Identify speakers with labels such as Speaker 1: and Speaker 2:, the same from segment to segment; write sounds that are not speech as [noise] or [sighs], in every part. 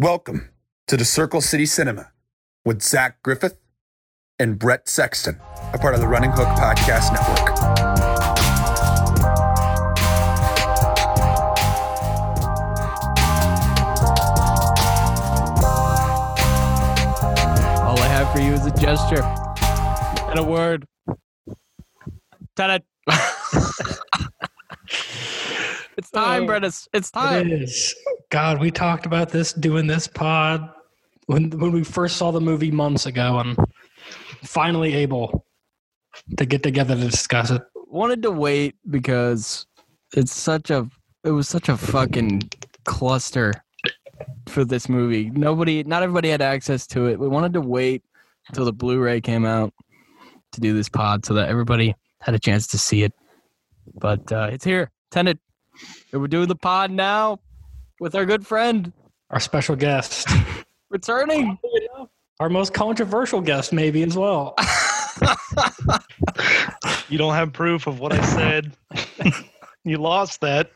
Speaker 1: Welcome to the Circle City Cinema with Zach Griffith and Bret Sexton, a part of the Running Hook Podcast Network.
Speaker 2: All I have for you is a gesture and a word. Tenet. [laughs] it's time,
Speaker 3: Oh.
Speaker 2: Bret. It's, it's time.
Speaker 3: is. God, we talked about this doing this pod when when we first saw the movie months ago, and finally able to get together to discuss it.
Speaker 2: Wanted to wait because it's such a it was such a fucking cluster for this movie. Nobody, not everybody had access to it. We wanted to wait until the Blu-ray came out to do this pod so that everybody had a chance to see it. But uh, it's here, Tenet. And we're doing the pod now with our good friend
Speaker 3: Our special guest, [laughs]
Speaker 2: returning.
Speaker 3: our most controversial guest, maybe as well.
Speaker 4: You don't have proof of what I said. [laughs] you lost that.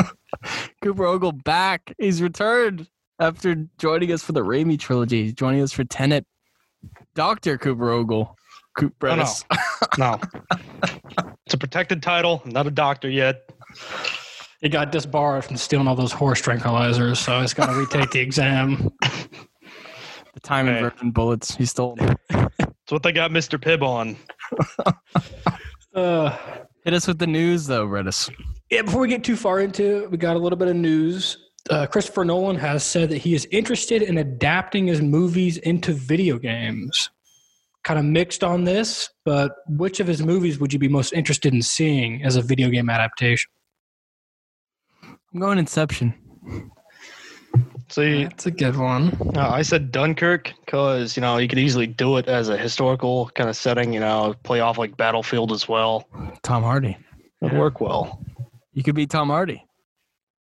Speaker 4: [laughs]
Speaker 2: Cooper Ogle back. He's returned after joining us for the Raimi trilogy. He's joining us for Tenet. Doctor Cooper Ogle. Coop
Speaker 4: Oh, no. No. It's a protected title. I'm not a doctor yet.
Speaker 3: He got disbarred from stealing all those horse tranquilizers, so he's got to retake the exam. [laughs]
Speaker 2: The time
Speaker 4: Hey.
Speaker 2: inversion bullets. He stole.
Speaker 4: That's what they got Mr. Pibb on. [laughs]
Speaker 3: Uh,
Speaker 2: Hit us with the news, though, Brettis.
Speaker 3: Yeah, before we get too far into it, we got a little bit of news. Uh, Christopher Nolan has said that he is interested in adapting his movies into video games. Kind of mixed on this, but which of his movies would you be most interested in seeing as a video game adaptation?
Speaker 2: I'm going Inception.
Speaker 4: See,
Speaker 3: That's a good one.
Speaker 4: uh, I said Dunkirk because, you know, you could easily do it as a historical kind of setting, you know, play off like Battlefield as well.
Speaker 2: Tom Hardy.
Speaker 4: It'd
Speaker 3: Yeah.
Speaker 4: work well.
Speaker 2: You could be Tom Hardy.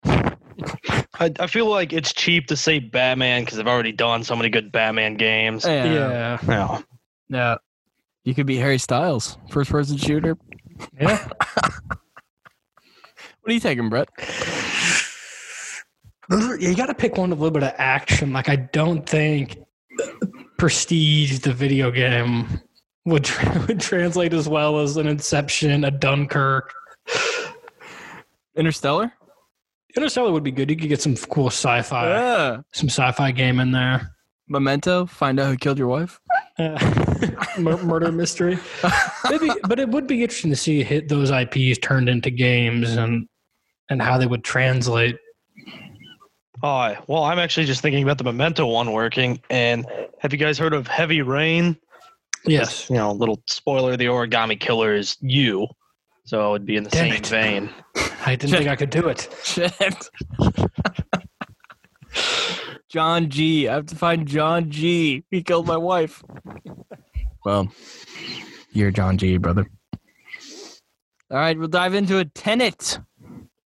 Speaker 4: I, I feel like it's cheap to say Batman because I've already done so many good Batman games.
Speaker 2: Yeah.
Speaker 3: Yeah.
Speaker 4: Yeah.
Speaker 2: Yeah. You could be Harry Styles, first person shooter.
Speaker 3: Yeah. [laughs]
Speaker 2: What are you taking,
Speaker 3: Bret? You got to pick one with a little bit of action. Like, I don't think Prestige, the video game, would, tra- [laughs] would translate as well as an Inception, a Dunkirk.
Speaker 2: Interstellar?
Speaker 3: Interstellar would be good. You could get some cool sci-fi,
Speaker 2: Yeah.
Speaker 3: some sci-fi game in there.
Speaker 2: Memento, find out who killed your wife.
Speaker 3: Uh, [laughs] murder mystery. Maybe, [laughs] but it would be interesting to see hit those IPs turned into games and and how they would translate.
Speaker 4: Oh, well, I'm actually just thinking about the Memento one working. And have you guys heard of Heavy Rain?
Speaker 3: Yes.
Speaker 4: You know, little spoiler: the origami killer is you, so it'd be in the
Speaker 3: Damn
Speaker 4: same
Speaker 3: it.
Speaker 4: vein.
Speaker 3: I didn't think I could do it. [laughs]
Speaker 2: Shit. John G. I have to find John G. He killed my wife. Well, you're John G, brother. All right, we'll dive into a Tenet.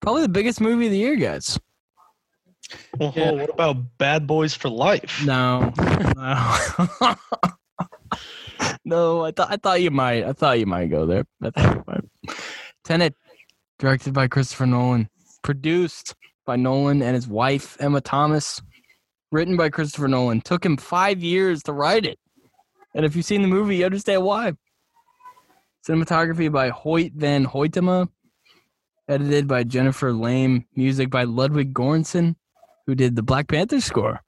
Speaker 2: Probably the biggest movie of the year, guys.
Speaker 4: Well,
Speaker 3: Yeah.
Speaker 4: Oh, what about Bad Boys for Life?
Speaker 2: No. No. [laughs] no, I thought I thought you might. I thought you might go there. I thought you might. Tenet, directed by Christopher Nolan, produced by Nolan and his wife Emma Thomas, written by Christopher Nolan. Took him five years to write it, and if you've seen the movie, you understand why. Cinematography by Hoyt van Hoytema, edited by Jennifer Lame, music by Ludwig Göransson, who did the Black Panther score.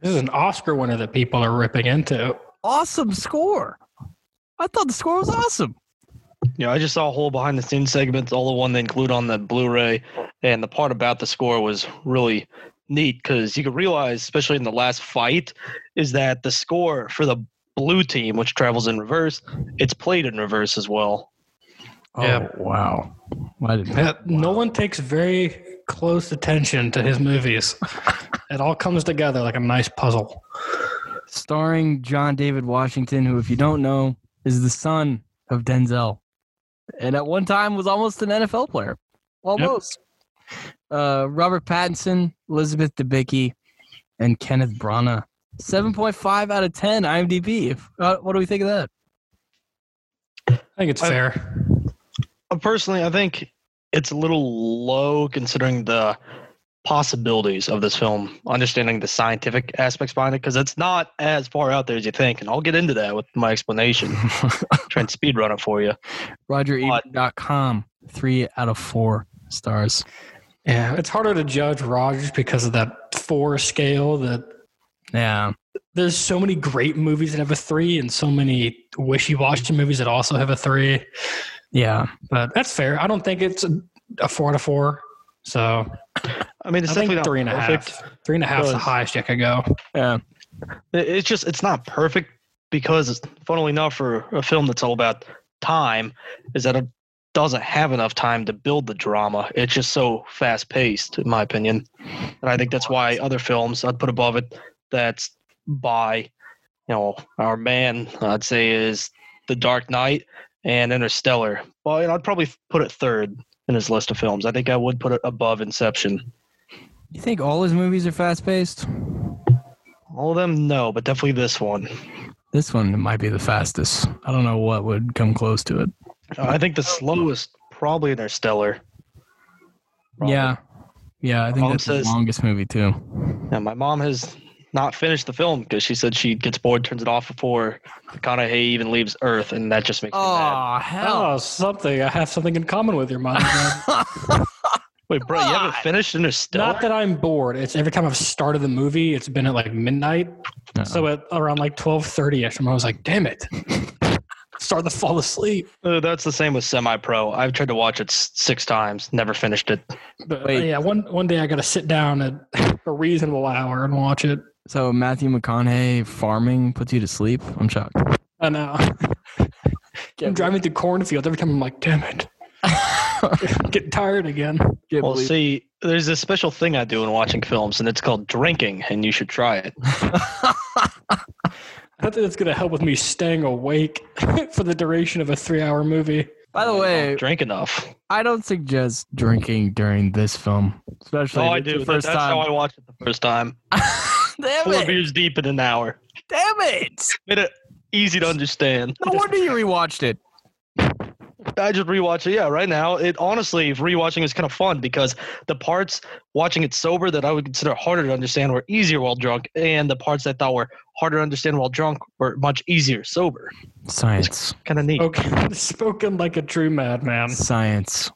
Speaker 3: This is an Oscar winner that people are ripping into.
Speaker 2: awesome score. I thought the score was awesome.
Speaker 4: You know, I just saw a whole behind the scenes segment, all the one they include on the Blu-ray, and the part about the score was really neat because you could realize, especially in the last fight, is that the score for the blue team, which travels in reverse, it's played in reverse as well.
Speaker 3: Oh, yeah.
Speaker 2: Oh, wow. I didn't
Speaker 3: Yeah, Nolan takes very close attention to his movies. it all comes together like a nice puzzle.
Speaker 2: Starring John David Washington, who, if you don't know, is the son of Denzel. And at one time was almost an NFL player. Almost. Uh, Robert Pattinson, Elizabeth Debicki, and Kenneth Branagh. 7.5 out of 10 IMDb. Uh, what do we think of that?
Speaker 3: I think it's
Speaker 4: I-
Speaker 3: fair.
Speaker 4: Uh, Personally, I think it's a little low considering the possibilities of this film, understanding the scientific aspects behind it, because it's not as far out there as you think. And I'll get into that with my explanation. [laughs] Trying and speed run it for you.
Speaker 2: RogerEbert.com, three out of four stars.
Speaker 3: Yeah, it's harder to judge Rogers because of that four scale. That
Speaker 2: Yeah.
Speaker 3: there's so many great movies that have a three, and so many wishy-washy movies that also have a three.
Speaker 2: Yeah.
Speaker 3: But that's fair. I don't think it's a, a four out of four. So
Speaker 4: I mean, it's
Speaker 3: I
Speaker 4: definitely
Speaker 3: think
Speaker 4: not
Speaker 3: three and a half.
Speaker 4: perfect.
Speaker 3: Three and a half is the highest you could go.
Speaker 2: Yeah.
Speaker 4: It- It's just it's not perfect because, funnily enough, for a film that's all about time, is that it doesn't have enough time to build the drama. It's just so fast paced, in my opinion, and I think that's why other films I'd put above it. That's by, you know, our man I'd say is The Dark Knight and Interstellar. Well, you know, I'd probably put it third in his list of films. I think I would put it above Inception.
Speaker 2: You think all his movies are fast paced?
Speaker 4: All of them, no, but definitely this one.
Speaker 2: This one might be the fastest. I don't know what would come close to it.
Speaker 4: Uh, I think the slowest probably Interstellar. Probably.
Speaker 2: Yeah. Yeah, I think
Speaker 4: Mom
Speaker 2: that's
Speaker 4: says-
Speaker 2: the longest movie too.
Speaker 4: Yeah, my mom has not finish the film because she said she gets bored, turns it off before McConaughey even leaves Earth, and that just makes me mad.
Speaker 2: hell.
Speaker 3: Oh, something. I have something in common with your mom. [laughs]
Speaker 4: Wait, bro, you haven't
Speaker 2: God.
Speaker 4: finished Interstellar?
Speaker 3: Not that I'm bored. It's every time I've started the movie, it's been at like midnight.
Speaker 2: No.
Speaker 3: So at around like twelve thirty ish, I was like, "Damn it!" [laughs] Start to fall asleep.
Speaker 4: Uh, that's the same with Semi Pro. I've tried to watch it s- six times, never finished it.
Speaker 3: But
Speaker 2: Wait.
Speaker 3: yeah, one one day I got to sit down at [laughs] a reasonable hour and watch it.
Speaker 2: So Matthew McConaughey farming puts you to sleep? I'm shocked.
Speaker 3: I know. [laughs] I'm driving through cornfields every time. I'm like, "Damn it!" [laughs] Getting tired again.
Speaker 2: Can't
Speaker 4: Well,
Speaker 2: believe-
Speaker 4: see, there's a special thing I do in watching films, and it's called drinking, and you should try it. [laughs]
Speaker 3: I think that's gonna help with me staying awake for the duration of a three-hour movie.
Speaker 2: By the way,
Speaker 4: don't drink enough.
Speaker 2: I don't suggest drinking during this film, especially
Speaker 4: Oh, I do.
Speaker 2: your
Speaker 4: That-
Speaker 2: first
Speaker 4: that's how I
Speaker 2: time.
Speaker 4: watched it the first time.
Speaker 2: Damn
Speaker 4: Four
Speaker 2: it!
Speaker 4: beers deep in an hour.
Speaker 2: Damn it!
Speaker 4: Made it easy to understand.
Speaker 2: No wonder you rewatched it.
Speaker 4: I just rewatch it. Yeah, right now, it honestly, rewatching is kind of fun because the parts watching it sober that I would consider harder to understand were easier while drunk, and the parts I thought were harder to understand while drunk were much easier sober.
Speaker 2: Science.
Speaker 4: Kind of neat.
Speaker 3: Okay, [laughs] spoken like a true madman.
Speaker 2: Science.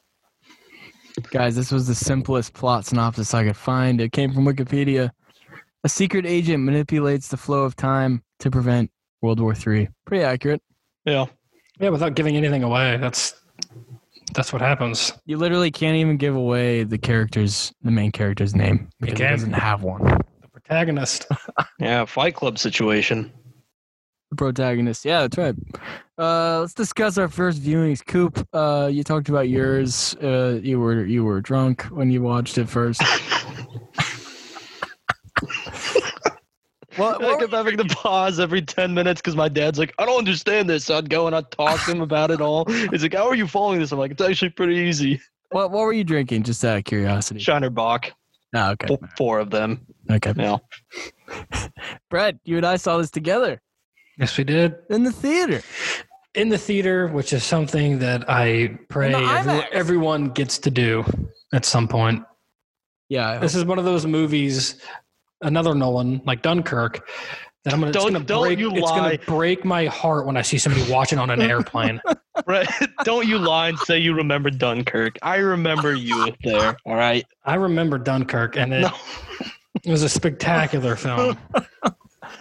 Speaker 2: Guys, this was the simplest plot synopsis I could find. It came from Wikipedia. A secret agent manipulates the flow of time to prevent World War III. Pretty accurate.
Speaker 4: Yeah.
Speaker 3: Yeah, without giving anything away. That's that's what happens.
Speaker 2: You literally can't even give away the character's, the main character's name because he doesn't have one.
Speaker 3: The protagonist. [laughs]
Speaker 4: Yeah, Fight Club situation.
Speaker 2: The protagonist. Yeah, that's right. Uh, let's discuss our first viewings. Coop, uh, you talked about yours. Uh, you were you were drunk when you watched it first. [laughs] what,
Speaker 4: I
Speaker 2: what
Speaker 4: kept having to pause every 10 minutes because my dad's like, I don't understand this. So I'd go and I'd talk to him about it all. He's like, How are you following this? I'm like, It's actually pretty easy.
Speaker 2: What what were you drinking? Just out of curiosity.
Speaker 4: Shiner Bock,
Speaker 2: Oh, okay.
Speaker 4: four, four of them.
Speaker 2: Okay.
Speaker 4: Yeah. [laughs]
Speaker 2: Bret, you and I saw this together
Speaker 3: Yes, we did.
Speaker 2: in the theater.
Speaker 3: In the theater, which is something that I pray every- everyone gets to do at some point.
Speaker 2: Yeah.
Speaker 3: This is one of those movies, another Nolan, like Dunkirk, that I'm gonna, it's
Speaker 4: Don't-
Speaker 3: gonna
Speaker 4: don't
Speaker 3: break.
Speaker 4: you
Speaker 3: it's
Speaker 4: lie.
Speaker 3: gonna break my heart when I see somebody watching on an airplane. [laughs]
Speaker 4: Right. [laughs] don't you lie and say you remember Dunkirk. I remember you there. All right.
Speaker 3: I remember Dunkirk, and it,
Speaker 4: No. [laughs]
Speaker 3: it was a spectacular film.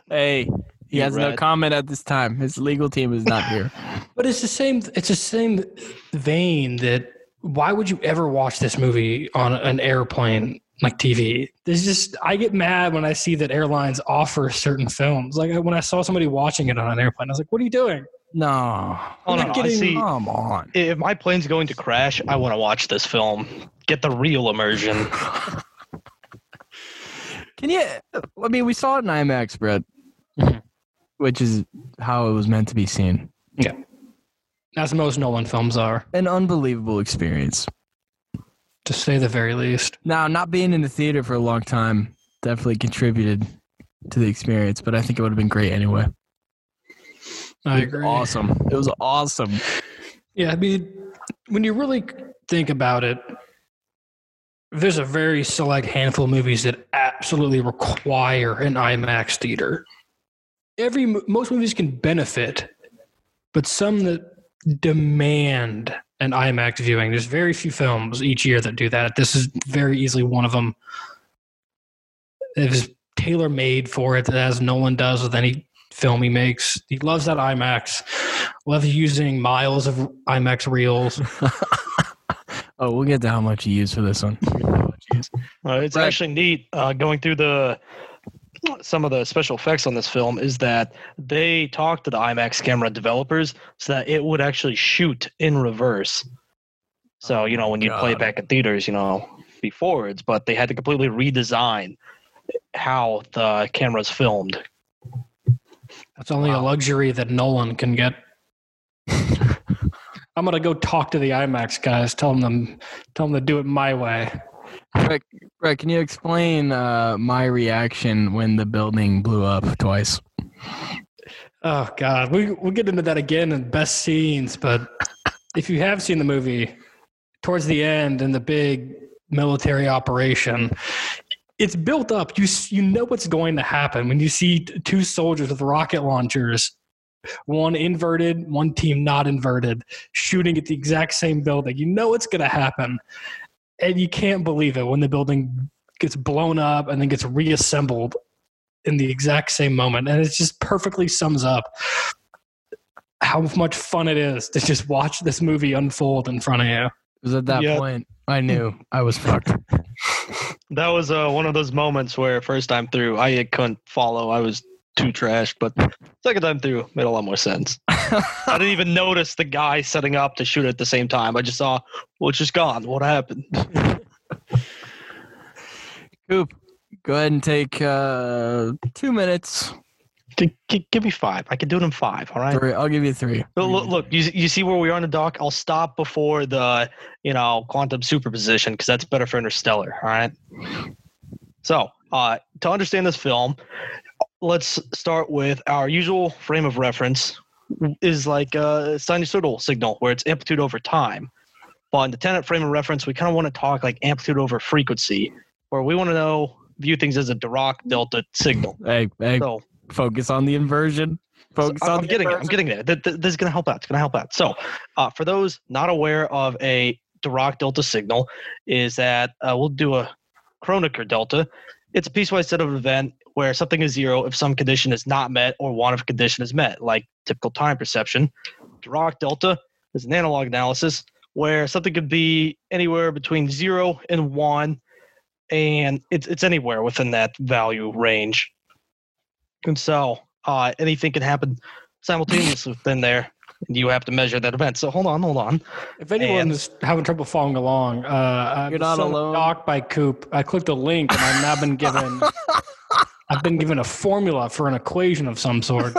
Speaker 2: hey, he
Speaker 4: You
Speaker 2: has no comment at this time. His legal team is not here.
Speaker 3: But it's the same. It's the same vein that. Why would you ever watch this movie on an airplane like TV? There's just I get mad when I see that airlines offer certain films. Like when I saw somebody watching it on an airplane, I was like, "What are you doing?"
Speaker 2: No.
Speaker 4: Oh, no,
Speaker 3: not
Speaker 4: no, I
Speaker 3: getting-
Speaker 4: see.
Speaker 2: Come on.
Speaker 4: If my plane's going to crash, I want to watch this film. Get the real immersion. [laughs]
Speaker 2: Can you? I mean, we saw it in IMAX, Bret,
Speaker 3: Mhm.
Speaker 2: which is how it was meant to be seen.
Speaker 3: Yeah, as most Nolan films are,
Speaker 2: An unbelievable experience.
Speaker 3: To say the very least.
Speaker 2: Now, not being in the theater for a long time definitely contributed to the experience, but I think it would have been great anyway.
Speaker 3: I agree.
Speaker 2: Awesome. It was awesome.
Speaker 3: Yeah, I mean, when you really think about it, there's a very select handful of movies that absolutely require an IMAX theater. Every most movies can benefit, but some that demand an IMAX viewing. There's very few films each year that do that. This is very easily one of them. It was tailor made for it, as Nolan does with any film he makes. He loves that IMAX. Loves using miles of IMAX reels. [laughs]
Speaker 2: oh, we'll get to how much he used for this one. We'll get to how much he used.
Speaker 4: Uh, it's
Speaker 2: Right.
Speaker 4: actually neat uh, going through the some of the special effects on this film is that they talked to the IMAX camera developers so that it would actually shoot in reverse. So you know when you play it back in theaters, you know, be forwards, but they had to completely redesign how the cameras filmed.
Speaker 3: That's only a luxury that Nolan can get. [laughs] I'm gonna go talk to the IMAX guys. Tell them, tell them to do it my way.
Speaker 2: Bret, can you explain uh, my reaction when the building blew up twice?
Speaker 3: Oh God, we we'll get into that again in best scenes. But if you have seen the movie, towards the end in the big military operation, it's built up. You you know what's going to happen when you see two soldiers with rocket launchers, one inverted, one team not inverted, shooting at the exact same building. You know what's going to happen, and you can't believe it when the building gets blown up and then gets reassembled in the exact same moment. And it just perfectly sums up how much fun it is to just watch this movie unfold in front of you.
Speaker 2: Because at that
Speaker 4: Yeah.
Speaker 2: point, I knew I was fucked. [laughs]
Speaker 4: That was uh, one of those moments where first time through I couldn't follow. I was too trash but second time through made a lot more sense. [laughs] I didn't even notice the guy setting up to shoot at the same time. I just saw, well, it's just gone. What happened? [laughs]
Speaker 2: Coop, go ahead and take uh, two minutes.
Speaker 4: G- g- give me five. I can do it in five. All right.
Speaker 2: Three. I'll give you three.
Speaker 4: Look, look you, you see where we are in the dock? I'll stop before the, you know, quantum superposition because that's better for Interstellar. All right. So, uh, to understand this film, let's start with our usual frame of reference is like a sinusoidal signal where it's amplitude over time. But in the Tenet frame of reference, we kind of want to talk like amplitude over frequency, where we want to know view things as a Dirac delta signal.
Speaker 2: Hey, hey,
Speaker 4: So
Speaker 2: focus on the inversion. Focus
Speaker 4: I'm
Speaker 2: on
Speaker 4: I'm
Speaker 2: the
Speaker 4: getting it. I'm getting there. Th- th- This is going to help out. It's going to help out. So, uh, for those not aware of a Dirac delta signal, is that uh, we'll do a Kronecker delta. It's a piecewise set of event where something is zero if some condition is not met or one if condition is met, like typical time perception. Dirac delta is an analog analysis where something could be anywhere between zero and one, and it's it's anywhere within that value range. And so uh, anything can happen simultaneously within there. And you have to measure that event. So hold on, hold on.
Speaker 3: If anyone's having trouble following along, uh, I'm
Speaker 2: You're not alone.
Speaker 3: Docked by Coop. I clicked a link and I've now been given. [laughs] I've been given a formula for an equation of some sort.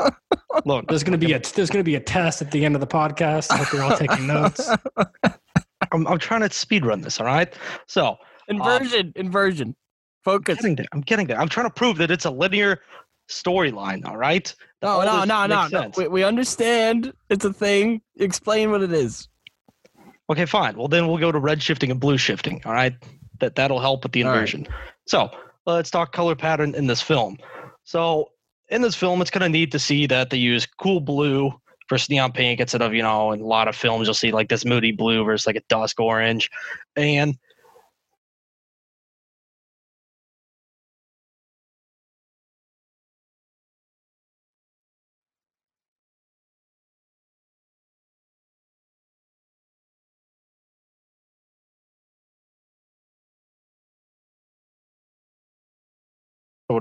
Speaker 3: [laughs]
Speaker 4: Look,
Speaker 3: There's gonna be a there's gonna be a test at the end of the podcast. I hope you're all taking notes. [laughs]
Speaker 4: I'm, I'm trying to speed run this. All right. So
Speaker 2: Inversion. inversion.
Speaker 4: I'm
Speaker 2: Focus.
Speaker 4: getting there. I'm getting there. I'm trying to prove that it's a linear storyline. All right.
Speaker 2: No,
Speaker 4: all
Speaker 2: no, no, no, no. We, we understand. It's a thing. Explain what it is.
Speaker 4: Okay, fine. Well, then we'll go to red shifting and blue shifting. All right, that that'll help with the
Speaker 2: All right.
Speaker 4: inversion. So let's talk color pattern in this film. So in this film, it's kind of neat to see that they use cool blue versus neon pink instead of you know in a lot of films you'll see like this moody blue versus like a dusk orange, and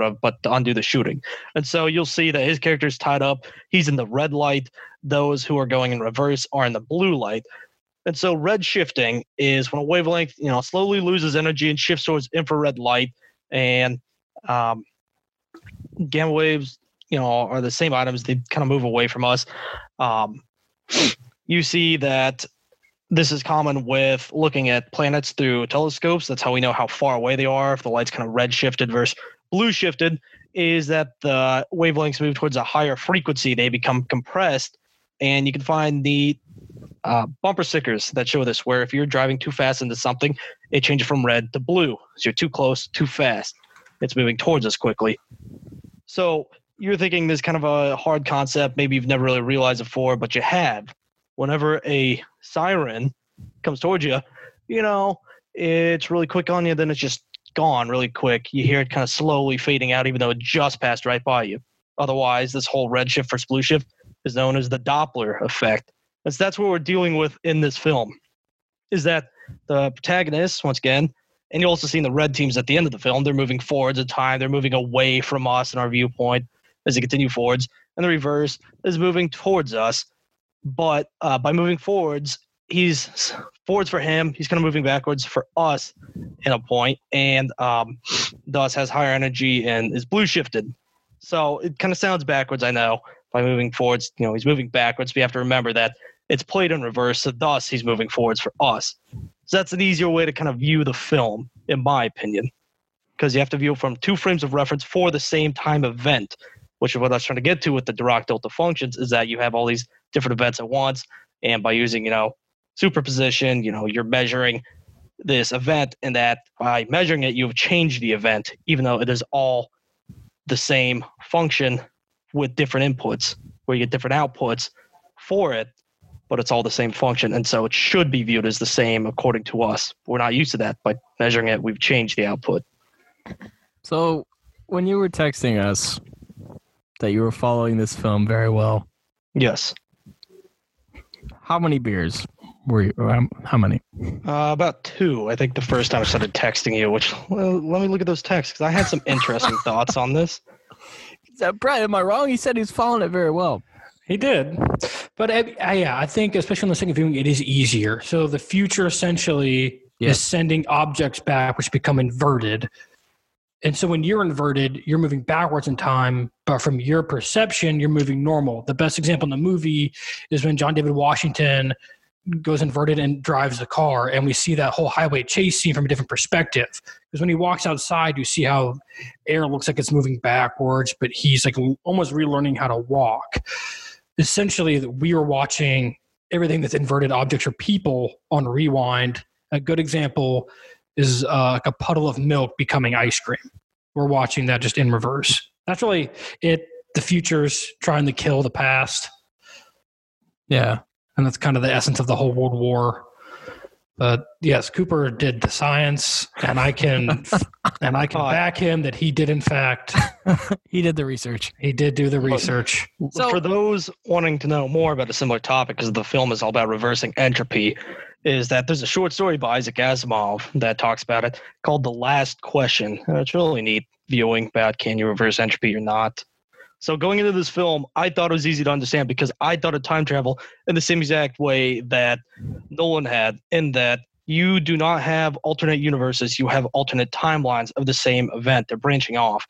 Speaker 4: of, but to undo the shooting. And so you'll see that his character's tied up. He's in the red light. Those who are going in reverse are in the blue light. And so red shifting is when a wavelength, you know, slowly loses energy and shifts towards infrared light. And um, gamma waves, you know, are the same items. They kind of move away from us. Um, you see that this is common with looking at planets through telescopes. That's how we know how far away they are. If the light's kind of red shifted versus blue shifted, is that the wavelengths move towards a higher frequency. They become compressed, and you can find the uh, bumper stickers that show this, where if you're driving too fast into something, it changes from red to blue. So you're too close, too fast. It's moving towards us quickly. So you're thinking this kind of a hard concept. Maybe you've never really realized before, but you have. Whenever a siren comes towards you, you know, it's really quick on you, then it's just gone really quick. You hear it kind of slowly fading out, even though it just passed right by you. Otherwise, this whole red shift versus blue shift is known as the Doppler effect. And so that's what we're dealing with in this film. Is that the protagonists, once again, and you also see in the red teams at the end of the film, they're moving forwards in time, they're moving away from us and our viewpoint as they continue forwards, and the reverse is moving towards us. But uh, by moving forwards, he's forwards for him. He's kind of moving backwards for us in a point, and um, thus has higher energy and is blue shifted. So it kind of sounds backwards, I know. By moving forwards, you know, he's moving backwards. We have to remember that it's played in reverse, so thus he's moving forwards for us. So that's an easier way to kind of view the film, in my opinion, because you have to view it from two frames of reference for the same time event, which is what I was trying to get to with the Dirac delta functions, is that you have all these different events at once, and by using, you know, superposition, you know, you're measuring this event, and that by measuring it, you've changed the event, even though it is all the same function with different inputs, where you get different outputs for it, but it's all the same function. And so it should be viewed as the same according to us. We're not used to that. By measuring it, we've changed the output.
Speaker 2: So when you were texting us that you were following this film very well,
Speaker 4: Yes.
Speaker 2: how many beers were you? Um, how many?
Speaker 4: Uh, about two. I think the first time I started texting you, which, well, let me look at those texts because I had some interesting [laughs] thoughts on this.
Speaker 2: Uh, Bret, am I wrong? He said he's following it very well.
Speaker 3: He did, but I, I, yeah, I think especially on the second viewing, it is easier. So the future essentially
Speaker 2: Yes.
Speaker 3: is sending objects back, which become inverted. And so when you're inverted, you're moving backwards in time, but from your perception, you're moving normal. The best example in the movie is when John David Washington goes inverted and drives the car, and we see that whole highway chase scene from a different perspective. Because when he walks outside, you see how air looks like it's moving backwards, but he's like almost relearning how to walk. Essentially, we were watching everything that's inverted objects or people on rewind. A good example is uh, like a puddle of milk becoming ice cream. We're watching that just in reverse. That's really it. The future's trying to kill the past,
Speaker 2: Yeah.
Speaker 3: And that's kind of the essence of the whole World War. But yes, Cooper did the science, and I can [laughs] and I can back him that he did in fact [laughs]
Speaker 2: he did the research.
Speaker 3: he did do the research.
Speaker 2: So-
Speaker 4: For those wanting to know more about a similar topic, because the film is all about reversing entropy, is that there's a short story by Isaac Asimov that talks about it called The Last Question. And it's really neat viewing about can you reverse entropy or not. So going into this film, I thought it was easy to understand because I thought of time travel in the same exact way that Nolan had, in that you do not have alternate universes, you have alternate timelines of the same event. They're branching off.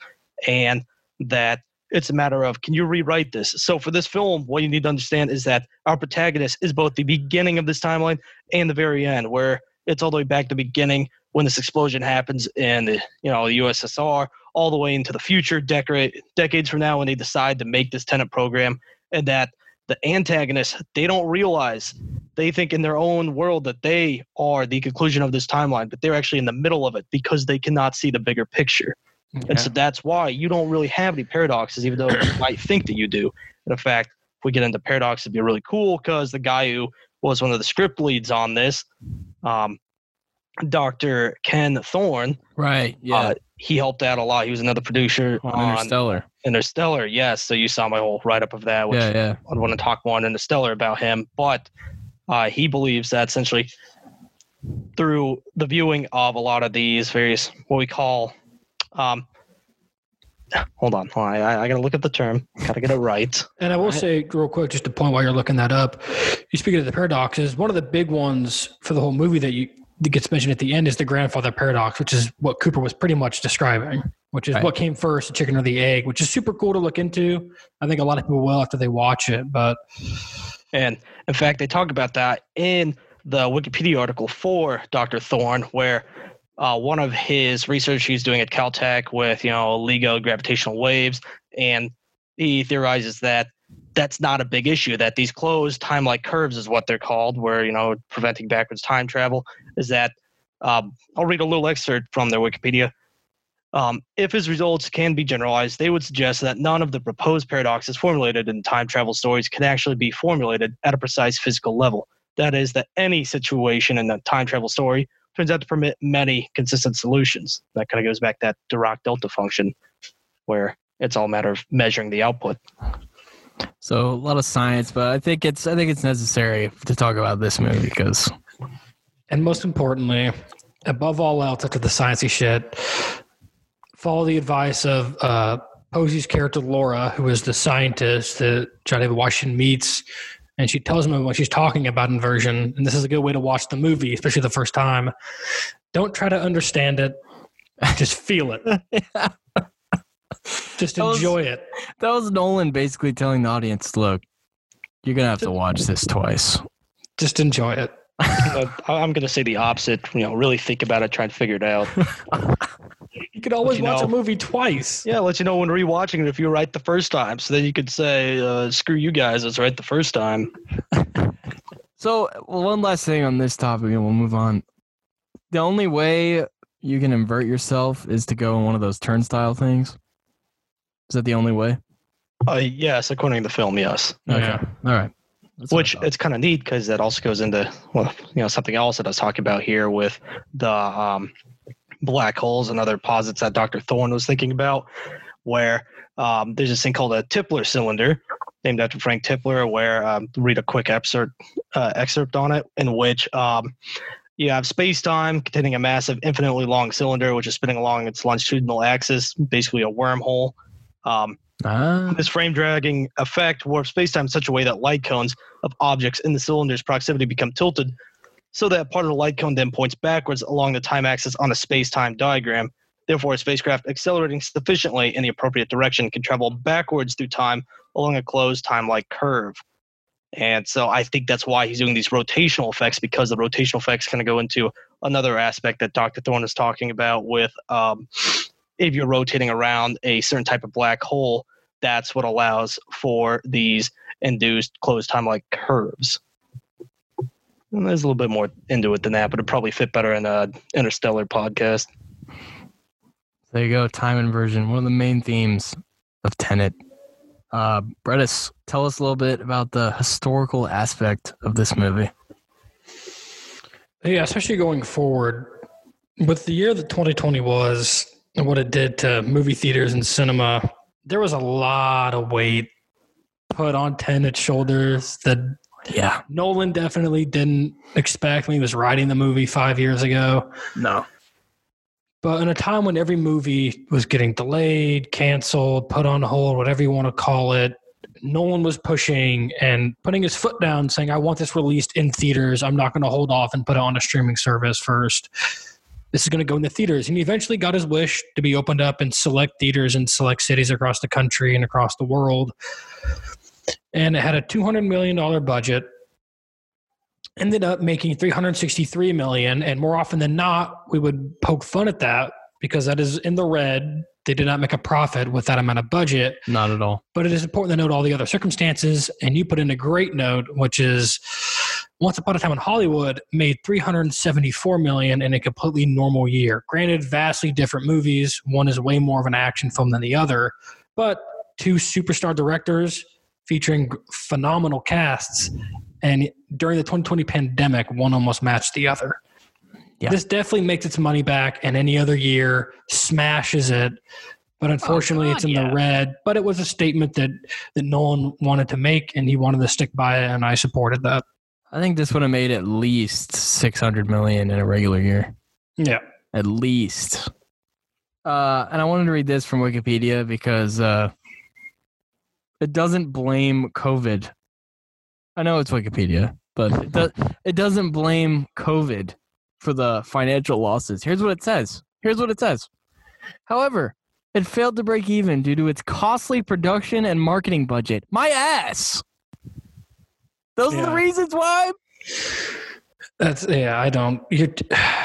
Speaker 4: And that it's a matter of can you rewrite this? So for this film, what you need to understand is that our protagonist is both the beginning of this timeline and the very end, where it's all the way back to the beginning when this explosion happens in the you know the USSR, all the way into the future, decade, decades from now when they decide to make this Tenet program, and that the antagonists they don't realize they think in their own world that they are the conclusion of this timeline, but they're actually in the middle of it because they cannot see the bigger picture. And so that's why you don't really have any paradoxes, even though you might think that you do. And in fact, if we get into paradox, it'd be really cool because the guy who was one of the script leads on this, um, Dr. Ken Thorne,
Speaker 2: Right. Yeah.
Speaker 4: uh, he helped out a lot. He was another producer
Speaker 2: on
Speaker 4: on
Speaker 2: Interstellar.
Speaker 4: Interstellar. Yes, so you saw my whole write up of that, which
Speaker 2: Yeah. Yeah.
Speaker 4: I'd want to talk more on Interstellar about him, but uh, he believes that essentially through the viewing of a lot of these various what we call um, hold on, hold on I, I gotta look at the term, gotta get it right.
Speaker 3: And I will
Speaker 2: Right.
Speaker 3: say real quick, just to point while you're looking that up, you speaking of the paradoxes. One of the big ones for the whole movie that you that gets mentioned at the end is the grandfather paradox, which is what Cooper was pretty much describing. Which is
Speaker 2: Right.
Speaker 3: what came first, the chicken or the egg, which is super cool to look into. I think a lot of people will after they watch it. But
Speaker 4: And in fact, they talk about that in the Wikipedia article for Dr. Thorne, where uh, one of his research he's doing at Caltech with, you know, LIGO gravitational waves, and he theorizes that that's not a big issue. That these closed time like curves is what they're called, where you know preventing backwards time travel is that. Um, I'll read a little excerpt from their Wikipedia. Um, if his results can be generalized, they would suggest that none of the proposed paradoxes formulated in time travel stories can actually be formulated at a precise physical level. That is, that any situation in a time travel story turns out to permit many consistent solutions. That kind of goes back that Dirac delta function, where it's all a matter of measuring the output.
Speaker 2: So a lot of science, but I think it's I think it's necessary to talk about this movie because
Speaker 3: And most importantly, above all else, after the sciencey shit, follow the advice of uh, Poésy's character Laura, who is the scientist that John David Washington meets, and she tells him what she's talking about inversion. And this is a good way to watch the movie, especially the first time. Don't try to understand it; just feel it. [laughs] Just
Speaker 2: That was-
Speaker 3: enjoy it.
Speaker 2: that was Nolan basically telling the audience, "Look, you're gonna have to watch this twice."
Speaker 3: Just enjoy it. [laughs]
Speaker 4: Uh, I- I'm going to say the opposite. You know, really think about it, try and figure it out. [laughs]
Speaker 3: You can always
Speaker 4: you
Speaker 3: watch a movie twice.
Speaker 4: Yeah, let you know when rewatching it if you were right the first time. So then you could say, uh, "Screw you guys, I was right the first time." [laughs]
Speaker 2: So well, one last thing on this topic, and we'll move on. The only way you can invert yourself is to go in one of those turnstile things. Is that the only way?
Speaker 4: Uh, yes, according to the film, yes.
Speaker 3: Yeah.
Speaker 2: All right. That's
Speaker 4: Which it's kind of neat because that also goes into well, you know, something else that I was talking about here with the um, black holes and other posits that Dr. Thorne was thinking about, where um, there's this thing called a Tipler cylinder, named after Frank Tipler, where um, read a quick excerpt uh, excerpt on it, in which um, you have space-time containing a massive, infinitely long cylinder which is spinning along its longitudinal axis, basically a wormhole. Um,
Speaker 2: ah,
Speaker 4: this frame dragging effect warps spacetime in such a way that light cones of objects in the cylinder's proximity become tilted, so that part of the light cone then points backwards along the time axis on a space-time diagram. Therefore, a spacecraft accelerating sufficiently in the appropriate direction can travel backwards through time along a closed time-like curve. And so I think that's why he's doing these rotational effects because the rotational effects kind of go into another aspect that Dr. Thorne is talking about with um, if you're rotating around a certain type of black hole, that's what allows for these induced closed time like curves. And there's a little bit more into it than that, but it'd probably fit better in a interstellar podcast.
Speaker 2: there you go. Time inversion, one of the main themes of Tenet. Uh, Brettis, tell us a little bit about the historical aspect of this movie.
Speaker 3: Yeah, especially going forward with the year that 2020 was and what it did to movie theaters and cinema, there was a lot of weight put on Tenet's shoulders that
Speaker 2: Yeah.
Speaker 3: Nolan definitely didn't expect when he was writing the movie five years ago.
Speaker 2: No.
Speaker 3: But in a time when every movie was getting delayed, canceled, put on hold, whatever you want to call it, Nolan was pushing and putting his foot down, saying, I want this released in theaters. I'm not going to hold off and put it on a streaming service first. This is going to go in the theaters. And he eventually got his wish to be opened up in select theaters in select cities across the country and across the world. And it had a $200 million budget ended up making 363 million. and more often than not we would poke fun at that because that is in the red they did not make a profit with that amount of budget
Speaker 2: Not at all.
Speaker 3: but it is important to note all the other circumstances and you put in a great note which is once upon a time in hollywood made 374 million in a completely normal year. Granted vastly different movies. One is way more of an action film than the other but two superstar directors featuring phenomenal casts and during the 2020 pandemic one almost matched the other.
Speaker 2: Yeah.
Speaker 3: this definitely makes its money back and any other year smashes it but oh, unfortunately
Speaker 2: God,
Speaker 3: it's in
Speaker 2: yeah.
Speaker 3: the red. But it was a statement that that nolan wanted to make and he wanted to stick by it and i supported that
Speaker 2: I think this would have made at least 600 million in a regular year.
Speaker 3: yeah
Speaker 2: At least. Uh, and I wanted to read this from Wikipedia because uh, it doesn't blame COVID. I know it's Wikipedia, but it, do- it doesn't blame COVID for the financial losses. Here's what it says. Here's what it says. However, it failed to break even due to its costly production and marketing budget. My ass. Those are the reasons why.
Speaker 3: that's yeah i don't you